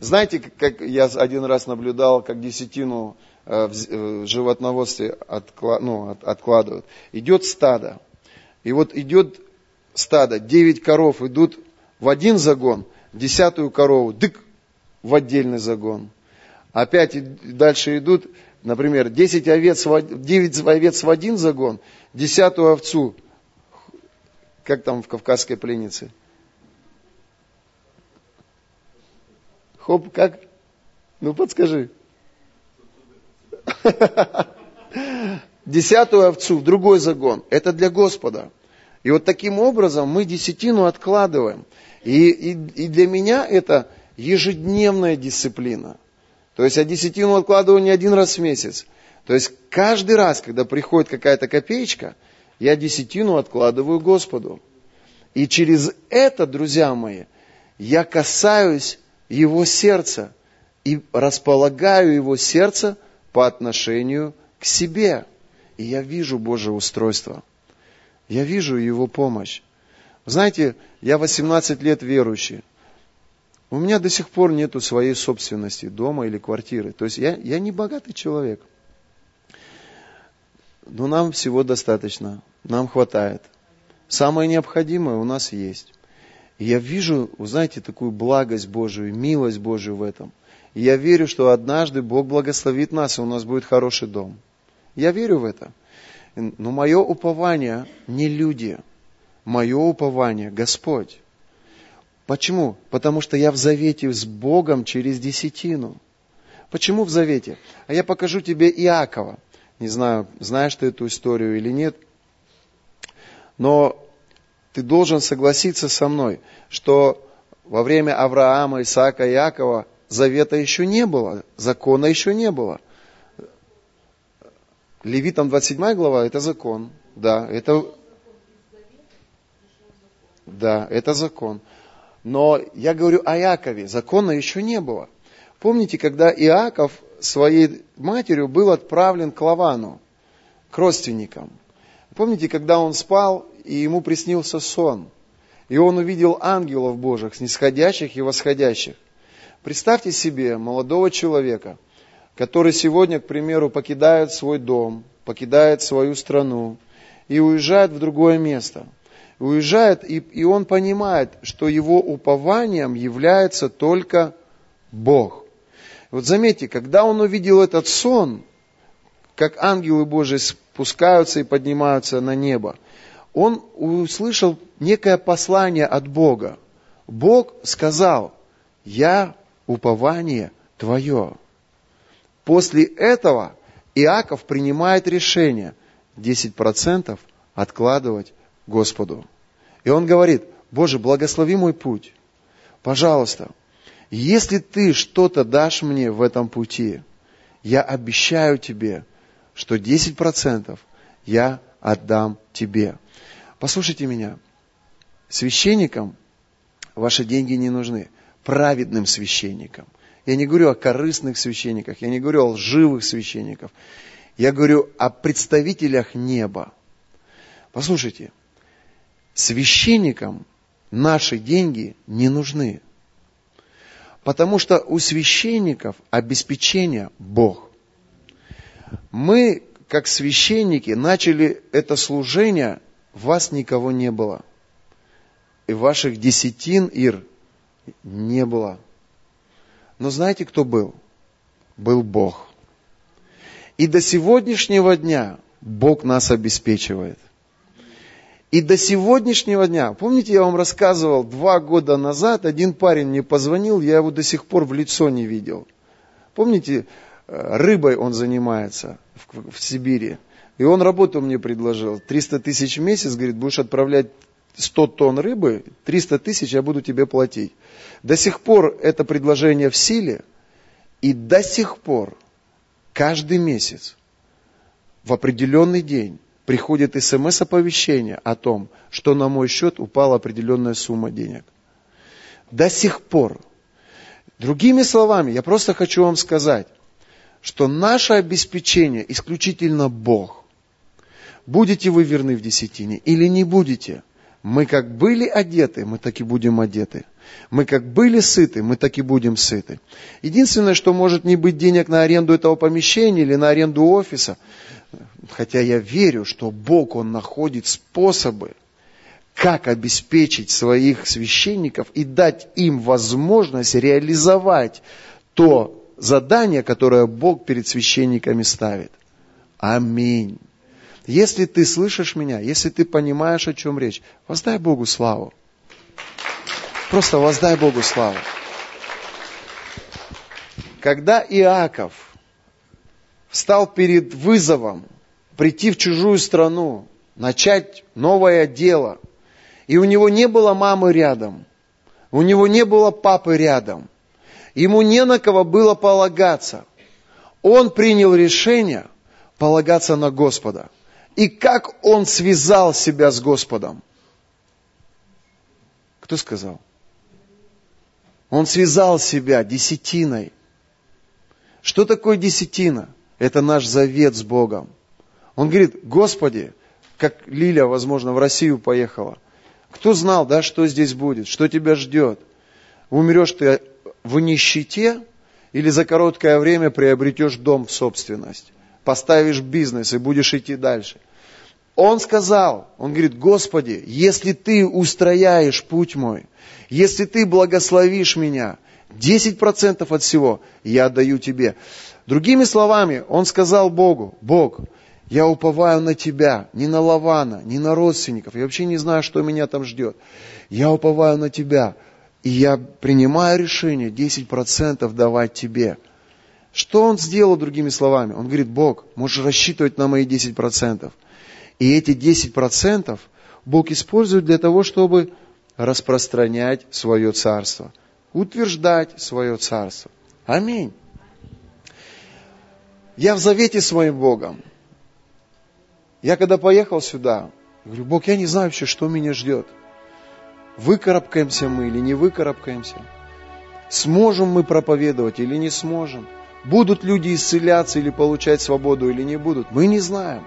Знаете, как я один раз наблюдал, как десятину э, в э, животноводстве ну, откладывают. Идет стадо. И вот идет стада, 9 коров идут в один загон, десятую корову, дык, в отдельный загон. Опять дальше идут, например, 10 овец, 9 овец в один загон, десятую овцу, как там в кавказской пленнице. Хоп, как? Ну, подскажи. Десятую овцу в другой загон. Это для Господа. И вот таким образом мы десятину откладываем. И, и, и для меня это ежедневная дисциплина. То есть я десятину откладываю не один раз в месяц. То есть каждый раз, когда приходит какая-то копеечка, я десятину откладываю Господу. И через это, друзья мои, я касаюсь его сердца и располагаю его сердце по отношению к себе. И я вижу Божье устройство. Я вижу Его помощь. Знаете, я 18 лет верующий. У меня до сих пор нету своей собственности, дома или квартиры. То есть я, я не богатый человек. Но нам всего достаточно. Нам хватает. Самое необходимое у нас есть. И я вижу, знаете, такую благость Божию, милость Божию в этом. И я верю, что однажды Бог благословит нас, и у нас будет хороший дом. Я верю в это. Но мое упование не люди. Мое упование Господь. Почему? Потому что я в завете с Богом через десятину. Почему в завете? А я покажу тебе Иакова. Не знаю, знаешь ты эту историю или нет. Но ты должен согласиться со мной, что во время Авраама, Исаака Иакова завета еще не было, закона еще не было. Левитам 27 глава – это закон. Да, это, да, это закон. Но я говорю о Иакове, закона еще не было. Помните, когда Иаков своей матерью был отправлен к Лавану, к родственникам. Помните, когда он спал, и ему приснился сон, и он увидел ангелов Божьих, снисходящих и восходящих. Представьте себе молодого человека, который сегодня, к примеру, покидает свой дом, покидает свою страну и уезжает в другое место – уезжает, и, и он понимает, что его упованием является только Бог. Вот заметьте, когда он увидел этот сон, как ангелы Божии спускаются и поднимаются на небо, он услышал некое послание от Бога. Бог сказал, я упование твое. После этого Иаков принимает решение 10% откладывать Господу. И он говорит, Боже, благослови мой путь. Пожалуйста, если ты что-то дашь мне в этом пути, я обещаю тебе, что 10% я отдам тебе. Послушайте меня. Священникам ваши деньги не нужны. Праведным священникам. Я не говорю о корыстных священниках, я не говорю о лживых священниках. Я говорю о представителях неба. Послушайте, священникам наши деньги не нужны. Потому что у священников обеспечение Бог. Мы, как священники, начали это служение, вас никого не было. И ваших десятин, Ир, не было. Но знаете, кто был? Был Бог. И до сегодняшнего дня Бог нас обеспечивает. И до сегодняшнего дня, помните, я вам рассказывал, два года назад один парень мне позвонил, я его до сих пор в лицо не видел. Помните, э, рыбой он занимается в, в Сибири. И он работу мне предложил. 300 тысяч в месяц, говорит, будешь отправлять 100 тонн рыбы, 300 тысяч я буду тебе платить. До сих пор это предложение в силе, и до сих пор каждый месяц в определенный день приходит смс-оповещение о том, что на мой счет упала определенная сумма денег. До сих пор. Другими словами, я просто хочу вам сказать, что наше обеспечение исключительно Бог. Будете вы верны в десятине или не будете, мы как были одеты, мы так и будем одеты. Мы как были сыты, мы так и будем сыты. Единственное, что может не быть денег на аренду этого помещения или на аренду офиса, хотя я верю, что Бог, Он находит способы, как обеспечить своих священников и дать им возможность реализовать то задание, которое Бог перед священниками ставит. Аминь. Если ты слышишь меня, если ты понимаешь, о чем речь, воздай Богу славу. Просто воздай Богу славу. Когда Иаков встал перед вызовом прийти в чужую страну, начать новое дело. И у него не было мамы рядом, у него не было папы рядом, ему не на кого было полагаться. Он принял решение полагаться на Господа. И как он связал себя с Господом? Кто сказал? Он связал себя десятиной. Что такое десятина? Это наш завет с Богом. Он говорит, Господи, как Лиля, возможно, в Россию поехала. Кто знал, да, что здесь будет, что тебя ждет? Умрешь ты в нищете или за короткое время приобретешь дом в собственность? Поставишь бизнес и будешь идти дальше. Он сказал, он говорит, Господи, если ты устрояешь путь мой, если ты благословишь меня, 10% от всего я отдаю тебе. Другими словами, он сказал Богу, Бог, я уповаю на тебя, не на Лавана, не на родственников. Я вообще не знаю, что меня там ждет. Я уповаю на тебя. И я принимаю решение 10% давать тебе. Что он сделал другими словами? Он говорит, Бог, можешь рассчитывать на мои 10%. И эти 10% Бог использует для того, чтобы распространять свое царство, утверждать свое царство. Аминь. Я в завете с моим Богом. Я когда поехал сюда, говорю, Бог, я не знаю вообще, что меня ждет. Выкарабкаемся мы или не выкарабкаемся. Сможем мы проповедовать или не сможем. Будут люди исцеляться или получать свободу или не будут. Мы не знаем.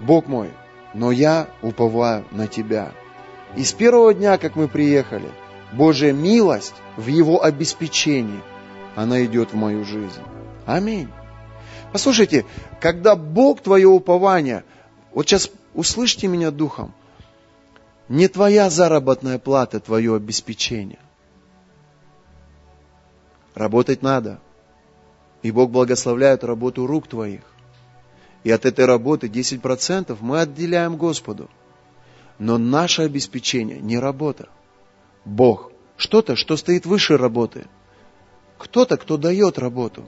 Бог мой, но я уповаю на Тебя. И с первого дня, как мы приехали, Божья милость в Его обеспечении, она идет в мою жизнь. Аминь. Послушайте, когда Бог твое упование, вот сейчас услышьте меня духом. Не твоя заработная плата, твое обеспечение. Работать надо. И Бог благословляет работу рук твоих. И от этой работы 10% мы отделяем Господу. Но наше обеспечение не работа. Бог. Что-то, что стоит выше работы. Кто-то, кто дает работу.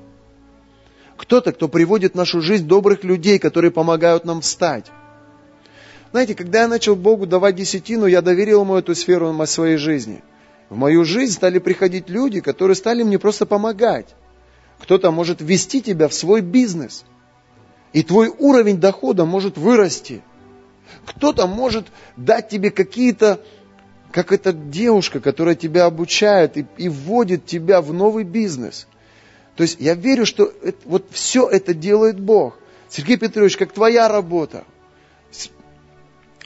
Кто-то, кто приводит в нашу жизнь добрых людей, которые помогают нам встать. Знаете, когда я начал Богу давать десятину, я доверил ему эту сферу своей жизни. В мою жизнь стали приходить люди, которые стали мне просто помогать. Кто-то может ввести тебя в свой бизнес. И твой уровень дохода может вырасти. Кто-то может дать тебе какие-то, как эта девушка, которая тебя обучает и, и вводит тебя в новый бизнес. То есть я верю, что это, вот все это делает Бог. Сергей Петрович, как твоя работа.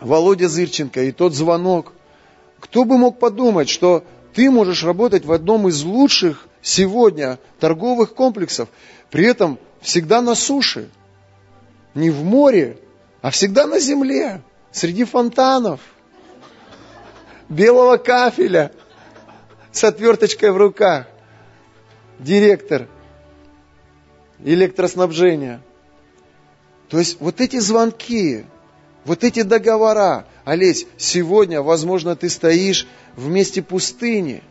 Володя Зырченко и тот звонок. Кто бы мог подумать, что ты можешь работать в одном из лучших сегодня торговых комплексов, при этом всегда на суше, не в море, а всегда на земле, среди фонтанов, белого кафеля, с отверточкой в руках. Директор электроснабжения. То есть вот эти звонки, вот эти договора, Олесь, сегодня, возможно, ты стоишь в месте пустыни,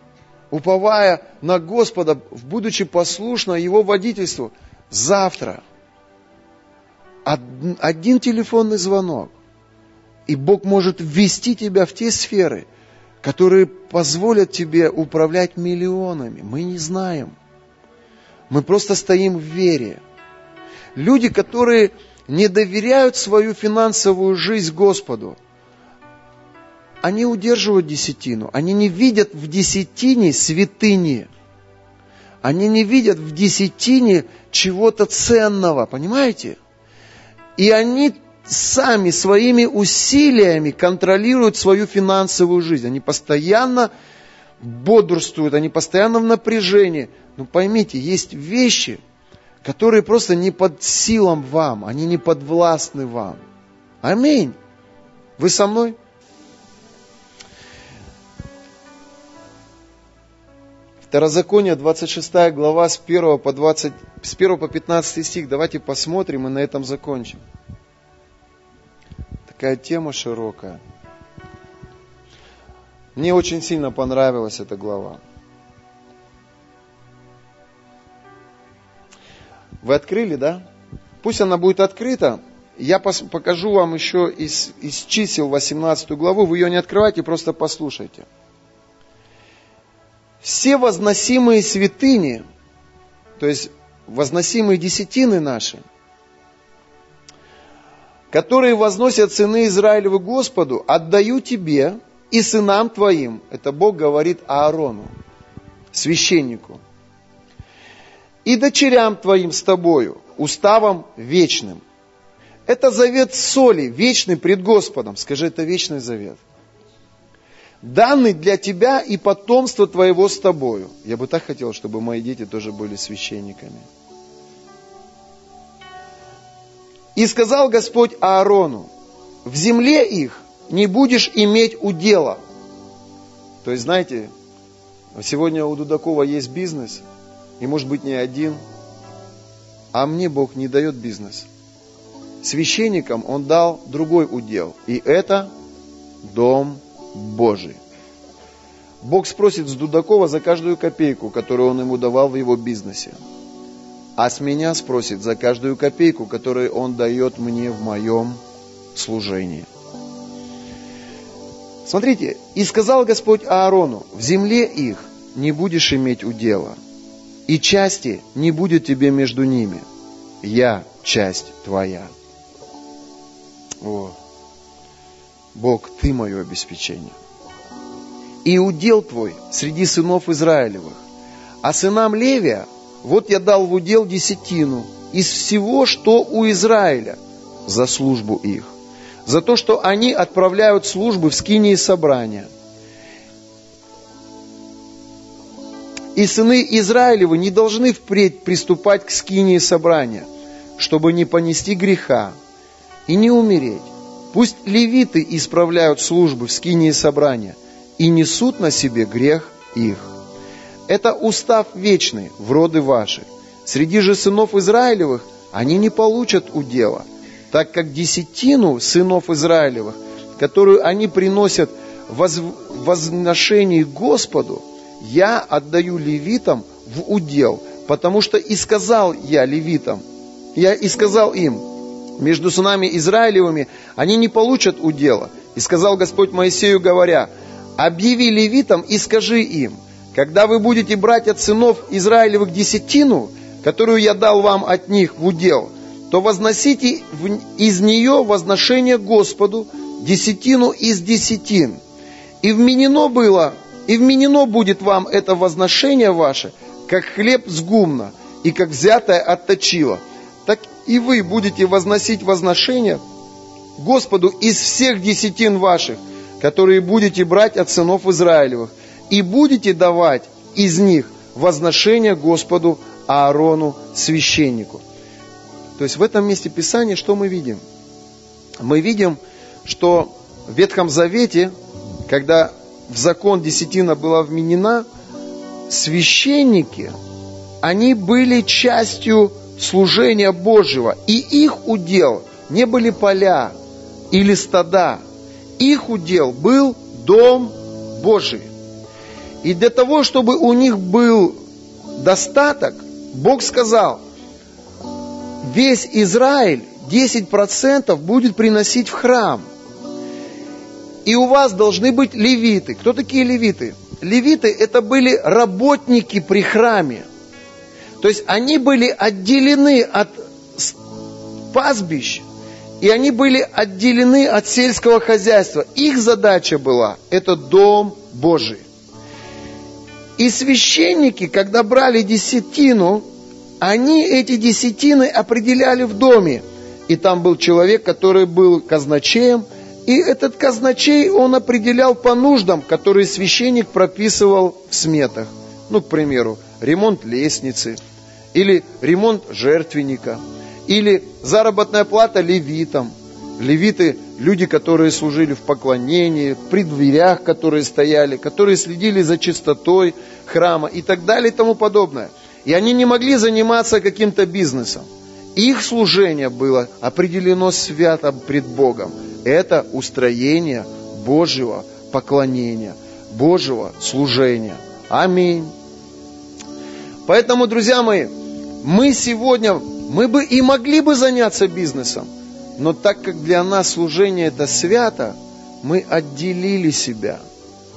уповая на Господа, будучи послушна Его водительству. Завтра один телефонный звонок, и Бог может ввести тебя в те сферы, которые позволят тебе управлять миллионами. Мы не знаем. Мы просто стоим в вере. Люди, которые не доверяют свою финансовую жизнь Господу, они удерживают десятину. Они не видят в десятине святыни. Они не видят в десятине чего-то ценного, понимаете? И они сами своими усилиями контролируют свою финансовую жизнь. Они постоянно бодрствуют, они постоянно в напряжении. Но поймите, есть вещи, которые просто не под силам вам, они не подвластны вам. Аминь. Вы со мной? Второзаконие, 26 глава, с 1 по, 20, с 1 по 15 стих. Давайте посмотрим и на этом закончим. Такая тема широкая. Мне очень сильно понравилась эта глава. Вы открыли, да? Пусть она будет открыта. Я покажу вам еще из, из чисел 18 главу. Вы ее не открывайте, просто послушайте. Все возносимые святыни, то есть возносимые десятины наши, которые возносят сыны Израилевы Господу, отдаю тебе и сынам твоим. Это Бог говорит Аарону, священнику и дочерям твоим с тобою, уставом вечным. Это завет соли, вечный пред Господом. Скажи, это вечный завет. Данный для тебя и потомства твоего с тобою. Я бы так хотел, чтобы мои дети тоже были священниками. И сказал Господь Аарону, в земле их не будешь иметь удела. То есть, знаете, сегодня у Дудакова есть бизнес, и может быть не один, а мне Бог не дает бизнес. Священникам Он дал другой удел, и это Дом Божий. Бог спросит с Дудакова за каждую копейку, которую он ему давал в его бизнесе. А с меня спросит за каждую копейку, которую он дает мне в моем служении. Смотрите, и сказал Господь Аарону, в земле их не будешь иметь удела, и части не будет тебе между ними. Я часть твоя. О, Бог, Ты мое обеспечение. И удел твой среди сынов Израилевых. А сынам Левия, вот я дал в удел десятину из всего, что у Израиля, за службу их за то, что они отправляют службы в скинии собрания. И сыны Израилевы не должны впредь приступать к скинии собрания, чтобы не понести греха и не умереть. Пусть левиты исправляют службы в скинии собрания и несут на себе грех их. Это устав вечный в роды ваши. Среди же сынов Израилевых они не получат удела – так как десятину сынов Израилевых, которую они приносят в возношении Господу, я отдаю левитам в удел, потому что и сказал я левитам, я и сказал им, между сынами Израилевыми они не получат удела. И сказал Господь Моисею, говоря, объяви левитам и скажи им, когда вы будете брать от сынов Израилевых десятину, которую я дал вам от них в удел, то возносите из нее возношение Господу десятину из десятин. И вменено было, и вменено будет вам это возношение ваше, как хлеб с гумна, и как взятое от точила. И вы будете возносить возношение Господу из всех десятин ваших, которые будете брать от сынов Израилевых, и будете давать из них возношение Господу Аарону, священнику. То есть в этом месте Писания что мы видим? Мы видим, что в Ветхом Завете, когда в закон десятина была вменена, священники, они были частью служения Божьего. И их удел не были поля или стада. Их удел был дом Божий. И для того, чтобы у них был достаток, Бог сказал, весь Израиль 10% будет приносить в храм. И у вас должны быть левиты. Кто такие левиты? Левиты это были работники при храме. То есть они были отделены от пастбищ, и они были отделены от сельского хозяйства. Их задача была – это дом Божий. И священники, когда брали десятину, они эти десятины определяли в доме. И там был человек, который был казначеем, и этот казначей, он определял по нуждам, которые священник прописывал в сметах. Ну, к примеру, ремонт лестницы, или ремонт жертвенника, или заработная плата левитам. Левиты – люди, которые служили в поклонении, при дверях, которые стояли, которые следили за чистотой храма и так далее и тому подобное – и они не могли заниматься каким-то бизнесом. Их служение было определено свято пред Богом. Это устроение Божьего поклонения, Божьего служения. Аминь. Поэтому, друзья мои, мы сегодня, мы бы и могли бы заняться бизнесом, но так как для нас служение это свято, мы отделили себя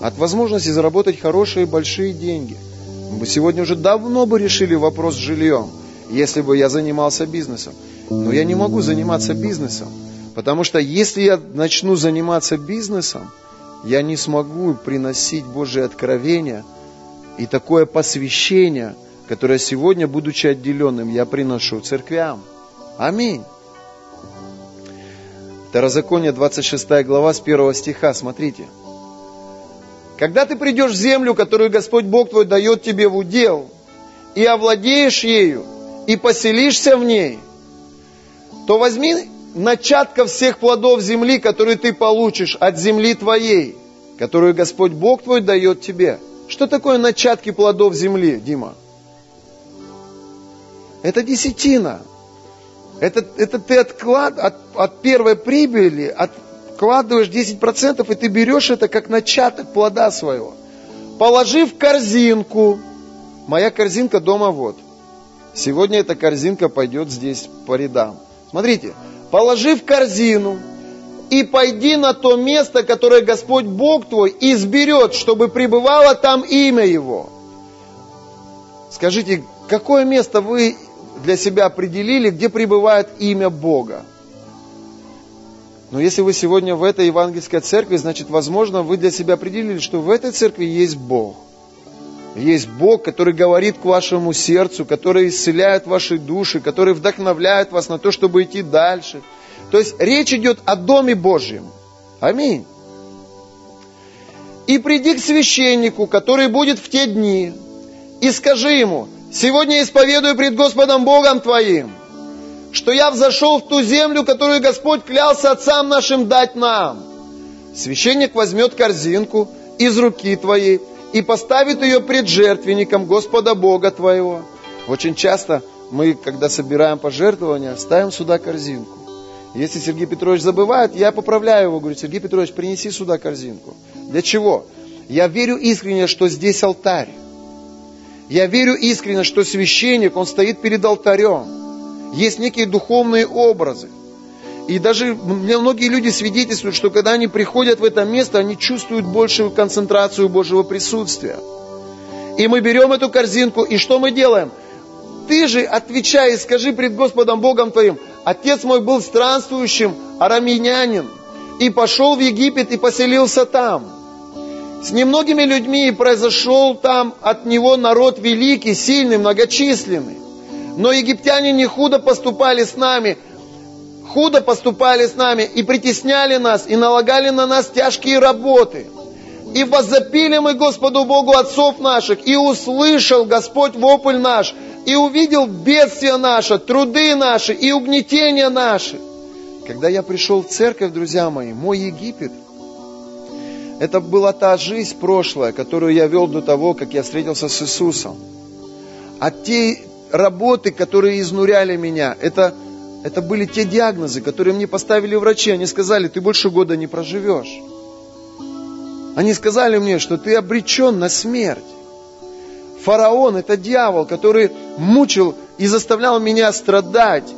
от возможности заработать хорошие большие деньги – мы сегодня уже давно бы решили вопрос с жильем, если бы я занимался бизнесом. Но я не могу заниматься бизнесом, потому что если я начну заниматься бизнесом, я не смогу приносить Божие откровения и такое посвящение, которое сегодня, будучи отделенным, я приношу церквям. Аминь. Второзаконие, 26 глава, с 1 стиха, смотрите. Когда ты придешь в землю, которую Господь Бог твой дает тебе в удел, и овладеешь ею, и поселишься в ней, то возьми начатка всех плодов земли, которые ты получишь от земли твоей, которую Господь Бог твой дает тебе. Что такое начатки плодов земли, Дима? Это десятина. Это, это ты отклад, от, от первой прибыли откладываешь 10%, и ты берешь это как начаток плода своего. Положи в корзинку. Моя корзинка дома вот. Сегодня эта корзинка пойдет здесь по рядам. Смотрите, положи в корзину и пойди на то место, которое Господь Бог твой изберет, чтобы пребывало там имя Его. Скажите, какое место вы для себя определили, где пребывает имя Бога. Но если вы сегодня в этой евангельской церкви, значит, возможно, вы для себя определили, что в этой церкви есть Бог. Есть Бог, который говорит к вашему сердцу, который исцеляет ваши души, который вдохновляет вас на то, чтобы идти дальше. То есть речь идет о Доме Божьем. Аминь. И приди к священнику, который будет в те дни, и скажи ему, Сегодня исповедую пред Господом Богом твоим, что я взошел в ту землю, которую Господь клялся отцам нашим дать нам. Священник возьмет корзинку из руки твоей и поставит ее пред жертвенником Господа Бога твоего. Очень часто мы, когда собираем пожертвования, ставим сюда корзинку. Если Сергей Петрович забывает, я поправляю его, говорю, Сергей Петрович, принеси сюда корзинку. Для чего? Я верю искренне, что здесь алтарь. Я верю искренне, что священник, он стоит перед алтарем. Есть некие духовные образы. И даже мне многие люди свидетельствуют, что когда они приходят в это место, они чувствуют большую концентрацию Божьего присутствия. И мы берем эту корзинку, и что мы делаем? Ты же отвечай и скажи пред Господом Богом твоим, отец мой был странствующим араминянин, и пошел в Египет и поселился там. С немногими людьми произошел там от него народ великий, сильный, многочисленный. Но египтяне не худо поступали с нами, худо поступали с нами и притесняли нас, и налагали на нас тяжкие работы. И возопили мы Господу Богу отцов наших, и услышал Господь вопль наш, и увидел бедствия наши, труды наши и угнетения наши. Когда я пришел в церковь, друзья мои, мой Египет – это была та жизнь прошлая, которую я вел до того, как я встретился с Иисусом. А те работы, которые изнуряли меня, это, это были те диагнозы, которые мне поставили врачи. Они сказали, ты больше года не проживешь. Они сказали мне, что ты обречен на смерть. Фараон – это дьявол, который мучил и заставлял меня страдать.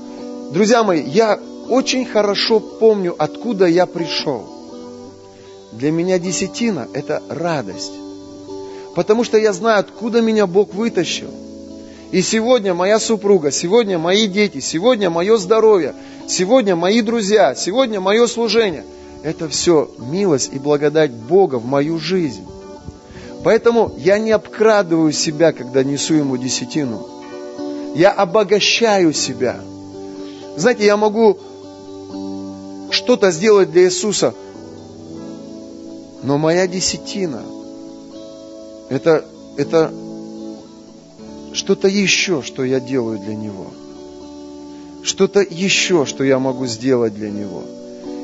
Друзья мои, я очень хорошо помню, откуда я пришел. Для меня десятина – это радость. Потому что я знаю, откуда меня Бог вытащил. И сегодня моя супруга, сегодня мои дети, сегодня мое здоровье, сегодня мои друзья, сегодня мое служение – это все милость и благодать Бога в мою жизнь. Поэтому я не обкрадываю себя, когда несу Ему десятину. Я обогащаю себя. Знаете, я могу что-то сделать для Иисуса – но моя десятина это, это что-то еще, что я делаю для Него. Что-то еще, что я могу сделать для Него.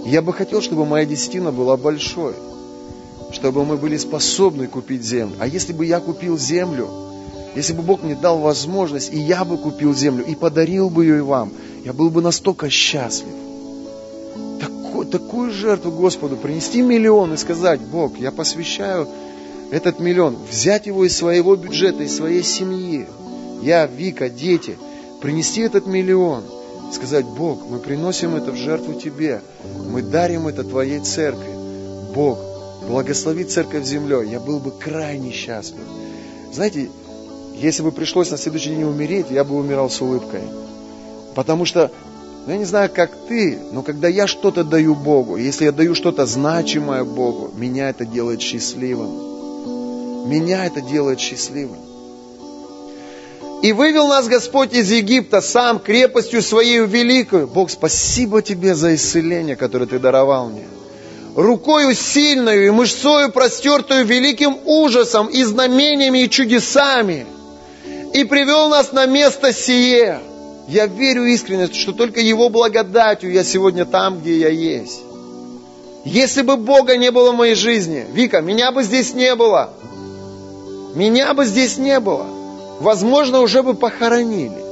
Я бы хотел, чтобы моя десятина была большой. Чтобы мы были способны купить землю. А если бы я купил землю, если бы Бог мне дал возможность, и я бы купил землю, и подарил бы ее и вам, я был бы настолько счастлив такую жертву Господу, принести миллион и сказать, Бог, я посвящаю этот миллион, взять его из своего бюджета, из своей семьи, я, Вика, дети, принести этот миллион, сказать, Бог, мы приносим это в жертву Тебе, мы дарим это Твоей церкви. Бог, благослови церковь землей, я был бы крайне счастлив. Знаете, если бы пришлось на следующий день умереть, я бы умирал с улыбкой. Потому что ну, я не знаю, как ты, но когда я что-то даю Богу, если я даю что-то значимое Богу, меня это делает счастливым. Меня это делает счастливым. И вывел нас Господь из Египта сам крепостью своей великою. Бог, спасибо тебе за исцеление, которое ты даровал мне. Рукою сильную и мышцою простертую великим ужасом и знамениями и чудесами. И привел нас на место сие. Я верю искренне, что только Его благодатью я сегодня там, где я есть. Если бы Бога не было в моей жизни, Вика, меня бы здесь не было. Меня бы здесь не было возможно, уже бы похоронили.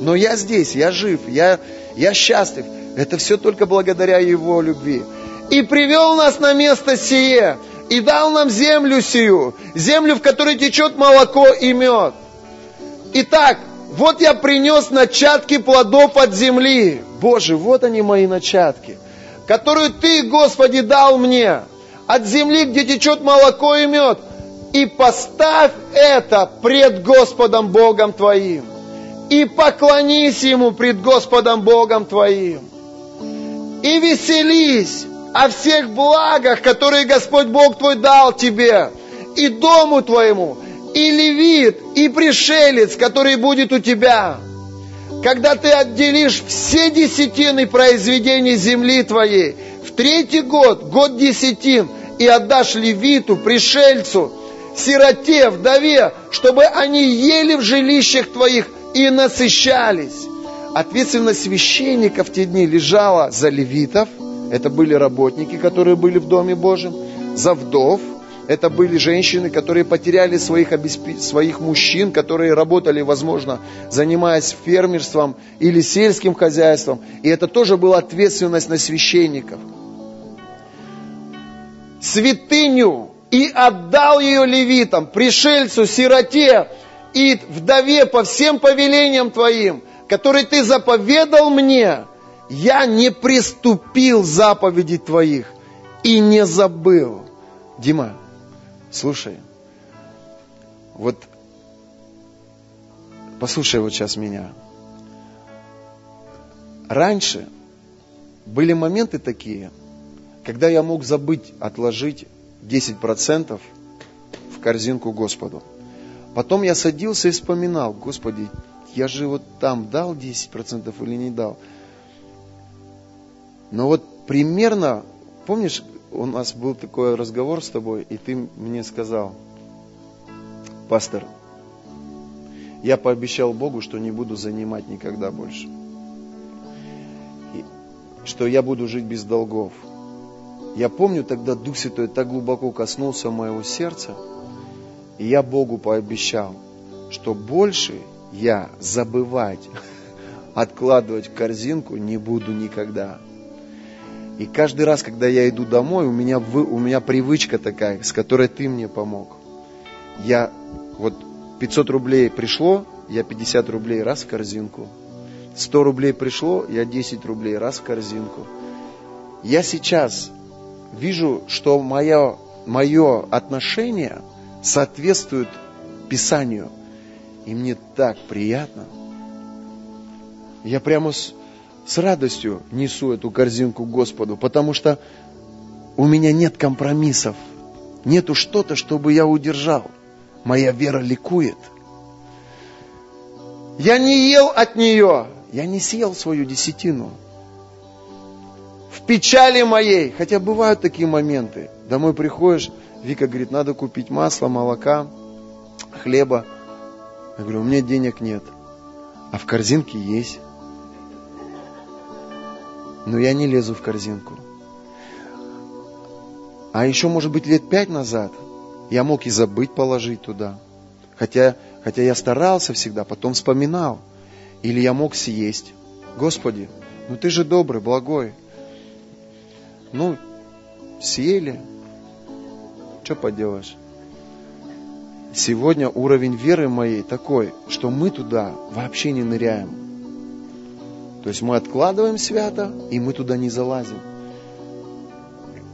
Но я здесь, я жив, я, я счастлив. Это все только благодаря Его любви. И привел нас на место сие, и дал нам землю сию, землю, в которой течет молоко и мед. Итак, вот я принес начатки плодов от земли. Боже, вот они мои начатки, которую Ты, Господи, дал мне. От земли, где течет молоко и мед и поставь это пред Господом Богом твоим. И поклонись Ему пред Господом Богом твоим. И веселись о всех благах, которые Господь Бог твой дал тебе, и дому твоему, и левит, и пришелец, который будет у тебя. Когда ты отделишь все десятины произведений земли твоей, в третий год, год десятин, и отдашь левиту, пришельцу, сироте, вдове, чтобы они ели в жилищах твоих и насыщались. Ответственность священников в те дни лежала за левитов, это были работники, которые были в Доме Божьем, за вдов, это были женщины, которые потеряли своих, обесп... своих мужчин, которые работали, возможно, занимаясь фермерством или сельским хозяйством. И это тоже была ответственность на священников. Святыню и отдал ее левитам, пришельцу, сироте и вдове по всем повелениям твоим, которые ты заповедал мне, я не приступил заповеди твоих и не забыл. Дима, слушай, вот послушай вот сейчас меня. Раньше были моменты такие, когда я мог забыть отложить 10% в корзинку Господу. Потом я садился и вспоминал, Господи, я же вот там дал 10% или не дал. Но вот примерно, помнишь, у нас был такой разговор с тобой, и ты мне сказал, пастор, я пообещал Богу, что не буду занимать никогда больше. И, что я буду жить без долгов. Я помню тогда Дух Святой так глубоко коснулся моего сердца, и я Богу пообещал, что больше я забывать, откладывать в корзинку не буду никогда. И каждый раз, когда я иду домой, у меня, у меня привычка такая, с которой ты мне помог. Я вот 500 рублей пришло, я 50 рублей раз в корзинку. 100 рублей пришло, я 10 рублей раз в корзинку. Я сейчас вижу, что мое, мое отношение соответствует Писанию. И мне так приятно. Я прямо с, радостью несу эту корзинку Господу, потому что у меня нет компромиссов. Нету что-то, чтобы я удержал. Моя вера ликует. Я не ел от нее. Я не съел свою десятину в печали моей. Хотя бывают такие моменты. Домой приходишь, Вика говорит, надо купить масло, молока, хлеба. Я говорю, у меня денег нет, а в корзинке есть. Но я не лезу в корзинку. А еще, может быть, лет пять назад я мог и забыть положить туда. Хотя, хотя я старался всегда, потом вспоминал. Или я мог съесть. Господи, ну ты же добрый, благой. Ну, съели. Что поделаешь? Сегодня уровень веры моей такой, что мы туда вообще не ныряем. То есть мы откладываем свято, и мы туда не залазим.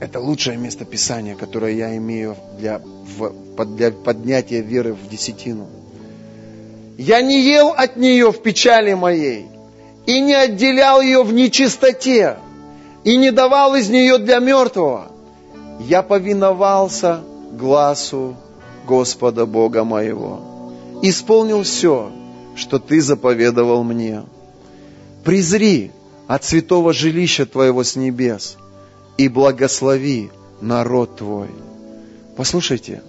Это лучшее место Писания, которое я имею для, в, для поднятия веры в десятину. Я не ел от нее в печали моей и не отделял ее в нечистоте и не давал из нее для мертвого. Я повиновался глазу Господа Бога моего. Исполнил все, что Ты заповедовал мне. Призри от святого жилища Твоего с небес и благослови народ Твой. Послушайте,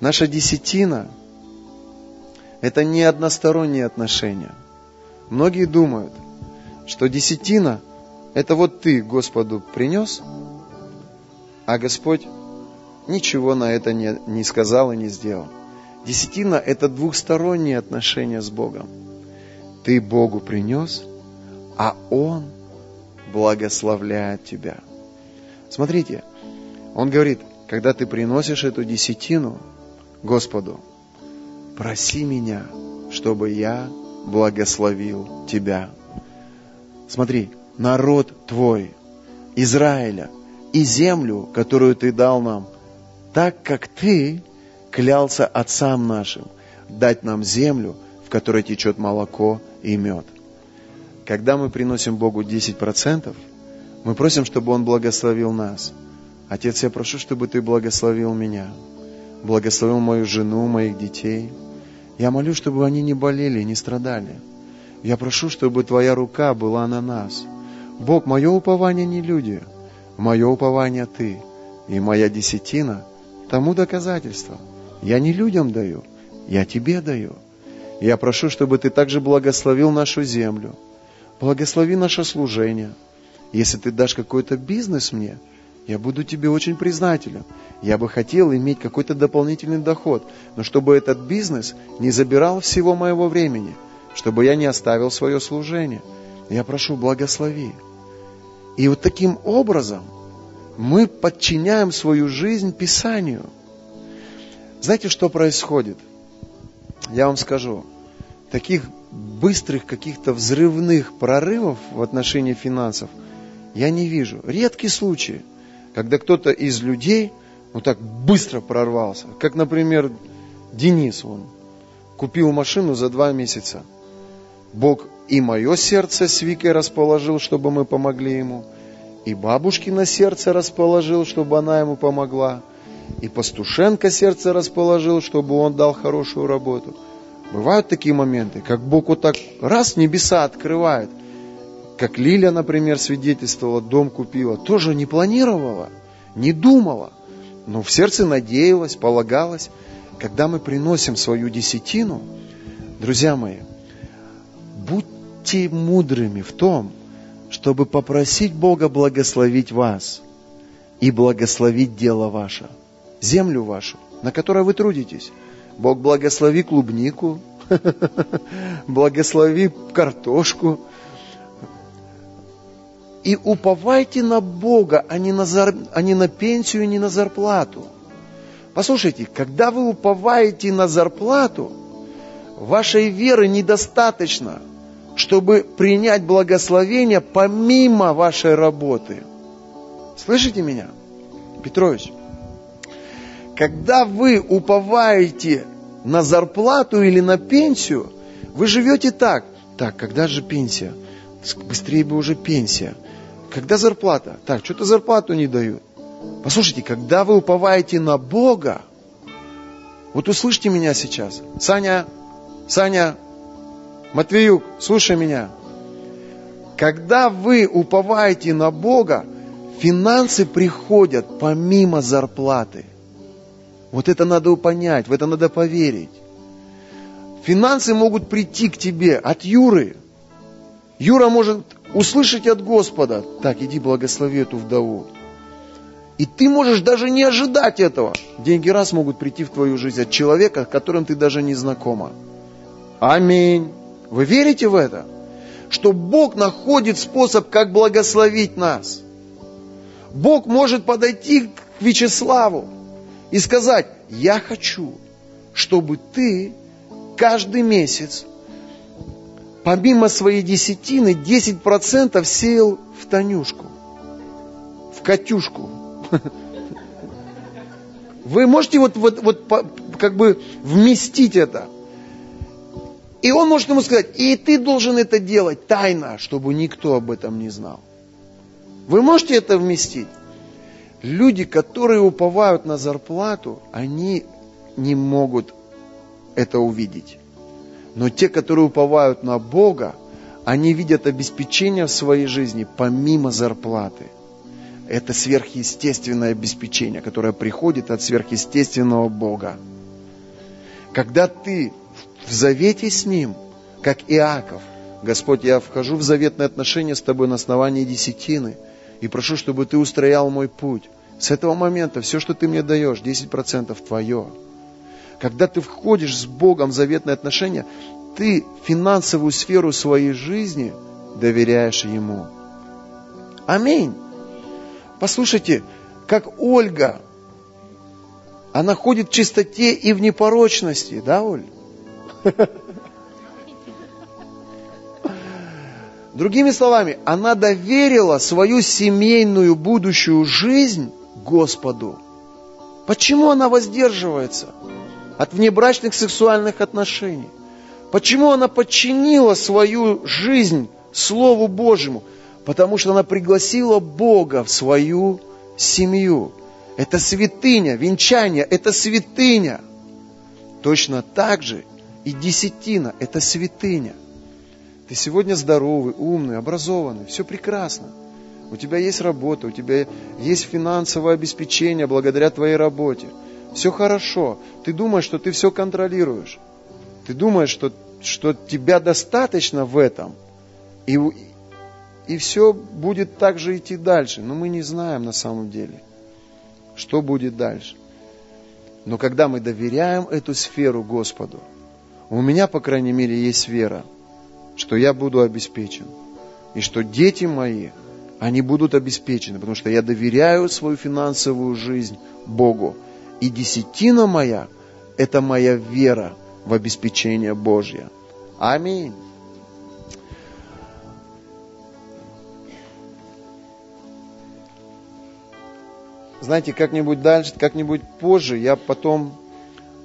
наша десятина – это не односторонние отношения. Многие думают, что десятина – это вот ты Господу принес, а Господь ничего на это не, не сказал и не сделал. Десятина – это двухсторонние отношения с Богом. Ты Богу принес, а Он благословляет тебя. Смотрите, Он говорит, когда ты приносишь эту десятину Господу, проси меня, чтобы я благословил тебя. Смотри, народ твой, Израиля, и землю, которую ты дал нам, так как ты клялся отцам нашим дать нам землю, в которой течет молоко и мед. Когда мы приносим Богу 10%, мы просим, чтобы Он благословил нас. Отец, я прошу, чтобы Ты благословил меня, благословил мою жену, моих детей. Я молю, чтобы они не болели, не страдали. Я прошу, чтобы Твоя рука была на нас. Бог, мое упование не люди, мое упование Ты. И моя десятина тому доказательство – я не людям даю, я тебе даю. Я прошу, чтобы ты также благословил нашу землю, благослови наше служение. Если ты дашь какой-то бизнес мне, я буду тебе очень признателен. Я бы хотел иметь какой-то дополнительный доход, но чтобы этот бизнес не забирал всего моего времени, чтобы я не оставил свое служение. Я прошу, благослови. И вот таким образом мы подчиняем свою жизнь Писанию – знаете, что происходит? Я вам скажу. Таких быстрых каких-то взрывных прорывов в отношении финансов я не вижу. Редкий случай, когда кто-то из людей ну так быстро прорвался. Как, например, Денис, он купил машину за два месяца. Бог и мое сердце с Викой расположил, чтобы мы помогли ему, и бабушкино сердце расположил, чтобы она ему помогла и Пастушенко сердце расположил, чтобы он дал хорошую работу. Бывают такие моменты, как Бог вот так раз небеса открывает. Как Лиля, например, свидетельствовала, дом купила. Тоже не планировала, не думала, но в сердце надеялась, полагалась. Когда мы приносим свою десятину, друзья мои, будьте мудрыми в том, чтобы попросить Бога благословить вас и благословить дело ваше – землю вашу, на которой вы трудитесь. Бог благослови клубнику, благослови картошку. И уповайте на Бога, а не на, зар... а не на пенсию, не на зарплату. Послушайте, когда вы уповаете на зарплату, вашей веры недостаточно, чтобы принять благословение помимо вашей работы. Слышите меня? Петрович, когда вы уповаете на зарплату или на пенсию, вы живете так. Так, когда же пенсия? Быстрее бы уже пенсия. Когда зарплата? Так, что-то зарплату не дают. Послушайте, когда вы уповаете на Бога, вот услышьте меня сейчас. Саня, Саня, Матвеюк, слушай меня. Когда вы уповаете на Бога, финансы приходят помимо зарплаты. Вот это надо понять, в это надо поверить. Финансы могут прийти к тебе от Юры. Юра может услышать от Господа, так, иди благослови эту вдову. И ты можешь даже не ожидать этого. Деньги раз могут прийти в твою жизнь от человека, с которым ты даже не знакома. Аминь. Вы верите в это? Что Бог находит способ, как благословить нас. Бог может подойти к Вячеславу и сказать, я хочу, чтобы ты каждый месяц, помимо своей десятины, 10% сеял в Танюшку, в Катюшку. Вы можете вот, вот, вот как бы вместить это. И он может ему сказать, и ты должен это делать тайно, чтобы никто об этом не знал. Вы можете это вместить? Люди, которые уповают на зарплату, они не могут это увидеть. Но те, которые уповают на Бога, они видят обеспечение в своей жизни помимо зарплаты. Это сверхъестественное обеспечение, которое приходит от сверхъестественного Бога. Когда ты в завете с Ним, как Иаков, Господь, я вхожу в заветные отношения с Тобой на основании десятины и прошу, чтобы Ты устроял мой путь. С этого момента все, что Ты мне даешь, 10% Твое. Когда ты входишь с Богом в заветные отношения, ты финансовую сферу своей жизни доверяешь Ему. Аминь. Послушайте, как Ольга, она ходит в чистоте и в непорочности, да, Оль? Другими словами, она доверила свою семейную будущую жизнь Господу. Почему она воздерживается? от внебрачных сексуальных отношений. Почему она подчинила свою жизнь Слову Божьему? Потому что она пригласила Бога в свою семью. Это святыня, венчание – это святыня. Точно так же и десятина – это святыня. Ты сегодня здоровый, умный, образованный, все прекрасно. У тебя есть работа, у тебя есть финансовое обеспечение благодаря твоей работе – все хорошо. Ты думаешь, что ты все контролируешь. Ты думаешь, что, что тебя достаточно в этом. И, и все будет так же идти дальше. Но мы не знаем на самом деле, что будет дальше. Но когда мы доверяем эту сферу Господу, у меня, по крайней мере, есть вера, что я буду обеспечен. И что дети мои, они будут обеспечены, потому что я доверяю свою финансовую жизнь Богу. И десятина моя – это моя вера в обеспечение Божье. Аминь. Знаете, как-нибудь дальше, как-нибудь позже я потом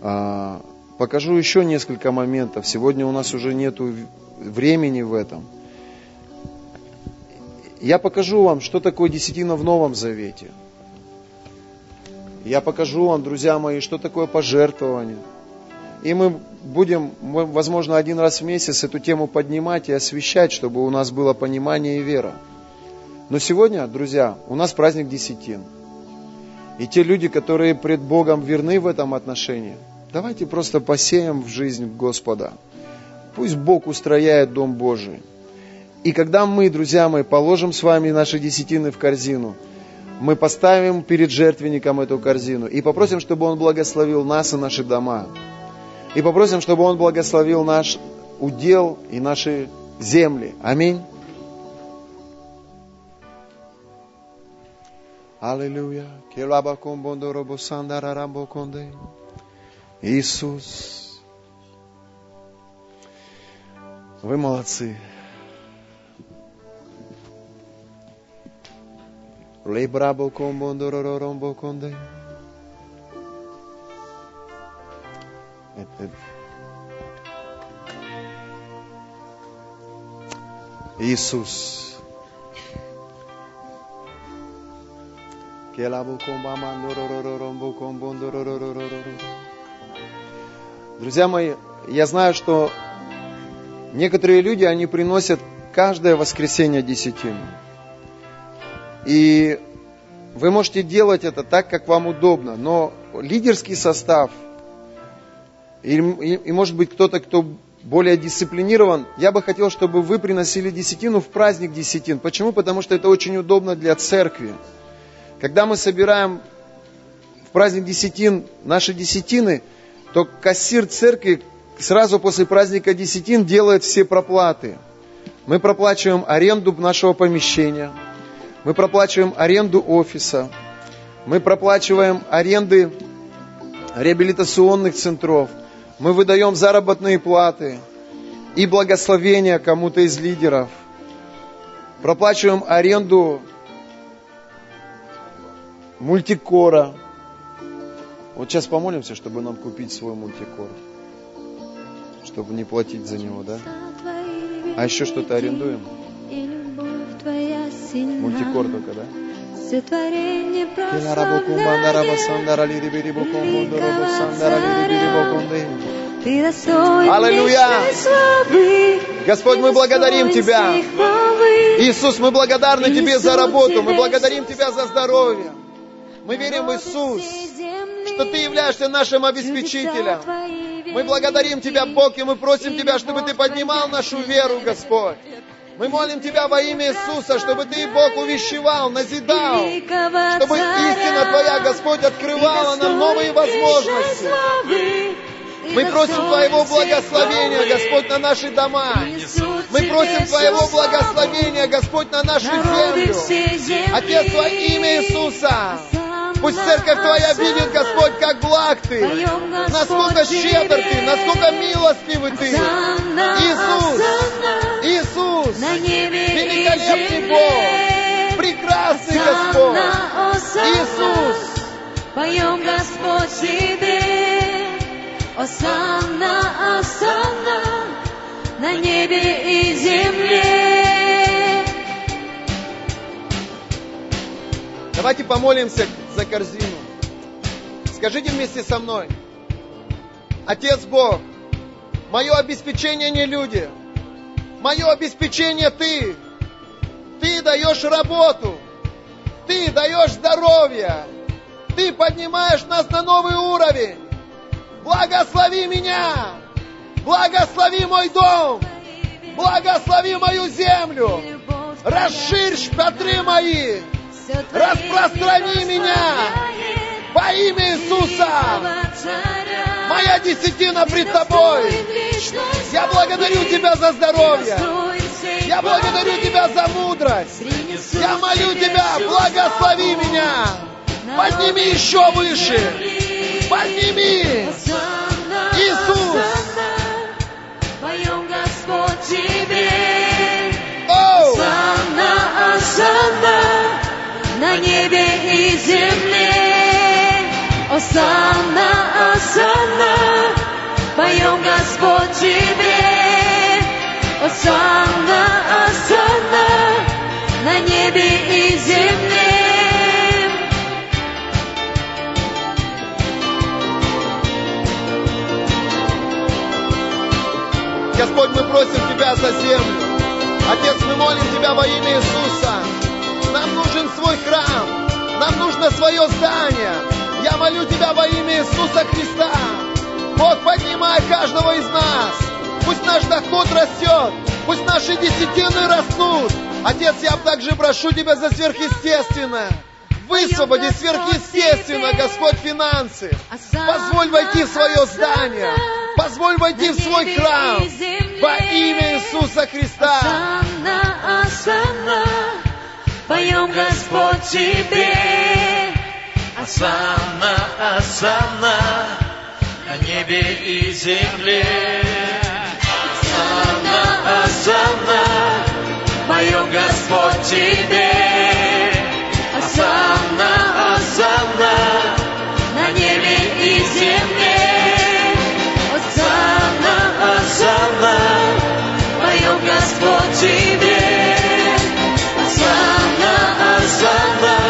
а, покажу еще несколько моментов. Сегодня у нас уже нет времени в этом. Я покажу вам, что такое десятина в Новом Завете – я покажу вам, друзья мои, что такое пожертвование. И мы будем, возможно, один раз в месяц эту тему поднимать и освещать, чтобы у нас было понимание и вера. Но сегодня, друзья, у нас праздник десятин. И те люди, которые пред Богом верны в этом отношении, давайте просто посеем в жизнь Господа. Пусть Бог устрояет Дом Божий. И когда мы, друзья мои, положим с вами наши десятины в корзину – мы поставим перед жертвенником эту корзину и попросим, чтобы Он благословил нас и наши дома. И попросим, чтобы Он благословил наш удел и наши земли. Аминь. Аллилуйя. Иисус. Вы молодцы. Lebrabo combondororombo conde. Иисус. Друзья мои, я знаю, что некоторые люди, они приносят каждое воскресенье десятину. И вы можете делать это так, как вам удобно, но лидерский состав, и, и, и может быть кто-то, кто более дисциплинирован, я бы хотел, чтобы вы приносили десятину в праздник десятин. Почему? Потому что это очень удобно для церкви. Когда мы собираем в праздник десятин наши десятины, то кассир церкви сразу после праздника десятин делает все проплаты. Мы проплачиваем аренду нашего помещения – мы проплачиваем аренду офиса, мы проплачиваем аренды реабилитационных центров, мы выдаем заработные платы и благословения кому-то из лидеров, проплачиваем аренду мультикора. Вот сейчас помолимся, чтобы нам купить свой мультикор, чтобы не платить за него, да? А еще что-то арендуем? Мультикор только, да? Аллилуйя. Господь, мы благодарим Тебя. Иисус, мы благодарны Тебе за работу, мы благодарим Тебя за здоровье. Мы верим в Иисус, что Ты являешься нашим обеспечителем. Мы благодарим Тебя, Бог, и мы просим Тебя, чтобы Ты поднимал нашу веру, Господь. Мы молим Тебя во имя Иисуса, чтобы Ты, Бог, увещевал, назидал, чтобы истина Твоя, Господь, открывала нам новые возможности. Мы просим Твоего благословения, Господь, на наши дома. Мы просим Твоего благословения, Господь, на нашу землю. Отец, во имя Иисуса, пусть церковь Твоя видит, Господь, как благ Ты, насколько щедр Ты, насколько милостивый Ты. Иисус, Иисус, великолепный Бог, прекрасный Господь. Иисус, Поем, Господь, Тебе, Осанна, Осанна, на небе и земле. Давайте помолимся за корзину. Скажите вместе со мной. Отец Бог, мое обеспечение не люди. Мое обеспечение Ты. Ты даешь работу. Ты даешь здоровье. Ты поднимаешь нас на новый уровень. Благослови меня. Благослови мой дом. Благослови мою землю. Расширь шпатры мои. Распространи меня во имя Иисуса. Моя десятина пред Тобой. Я благодарю Тебя за здоровье. Я благодарю Тебя за мудрость. Я молю Тебя, благослови меня. Подними еще выше. Подними. Иисус. Поем, Господь, Тебе. Осанна, на небе и земле. Осанна, Осанна, поем, Господь, Тебе. Осанна, Осанна, на небе и земле. Господь, мы просим Тебя за землю. Отец, мы молим Тебя во имя Иисуса. Нам нужен свой храм. Нам нужно свое здание. Я молю Тебя во имя Иисуса Христа. Бог, поднимай каждого из нас. Пусть наш доход растет. Пусть наши десятины растут. Отец, я также прошу Тебя за сверхъестественное. Высвободи сверхъестественно, Господь, финансы. Позволь войти в свое здание. Позволь войти в свой храм. Во имя Иисуса Христа. Поем, Господь, Тебе. Осанна, Осанна, на небе и земле. Осанна, Осанна, поем, Господь, Тебе. Осанна, Осанна, на небе и земле. Осанна, Осанна, Поем, Господь, Тебе. summer.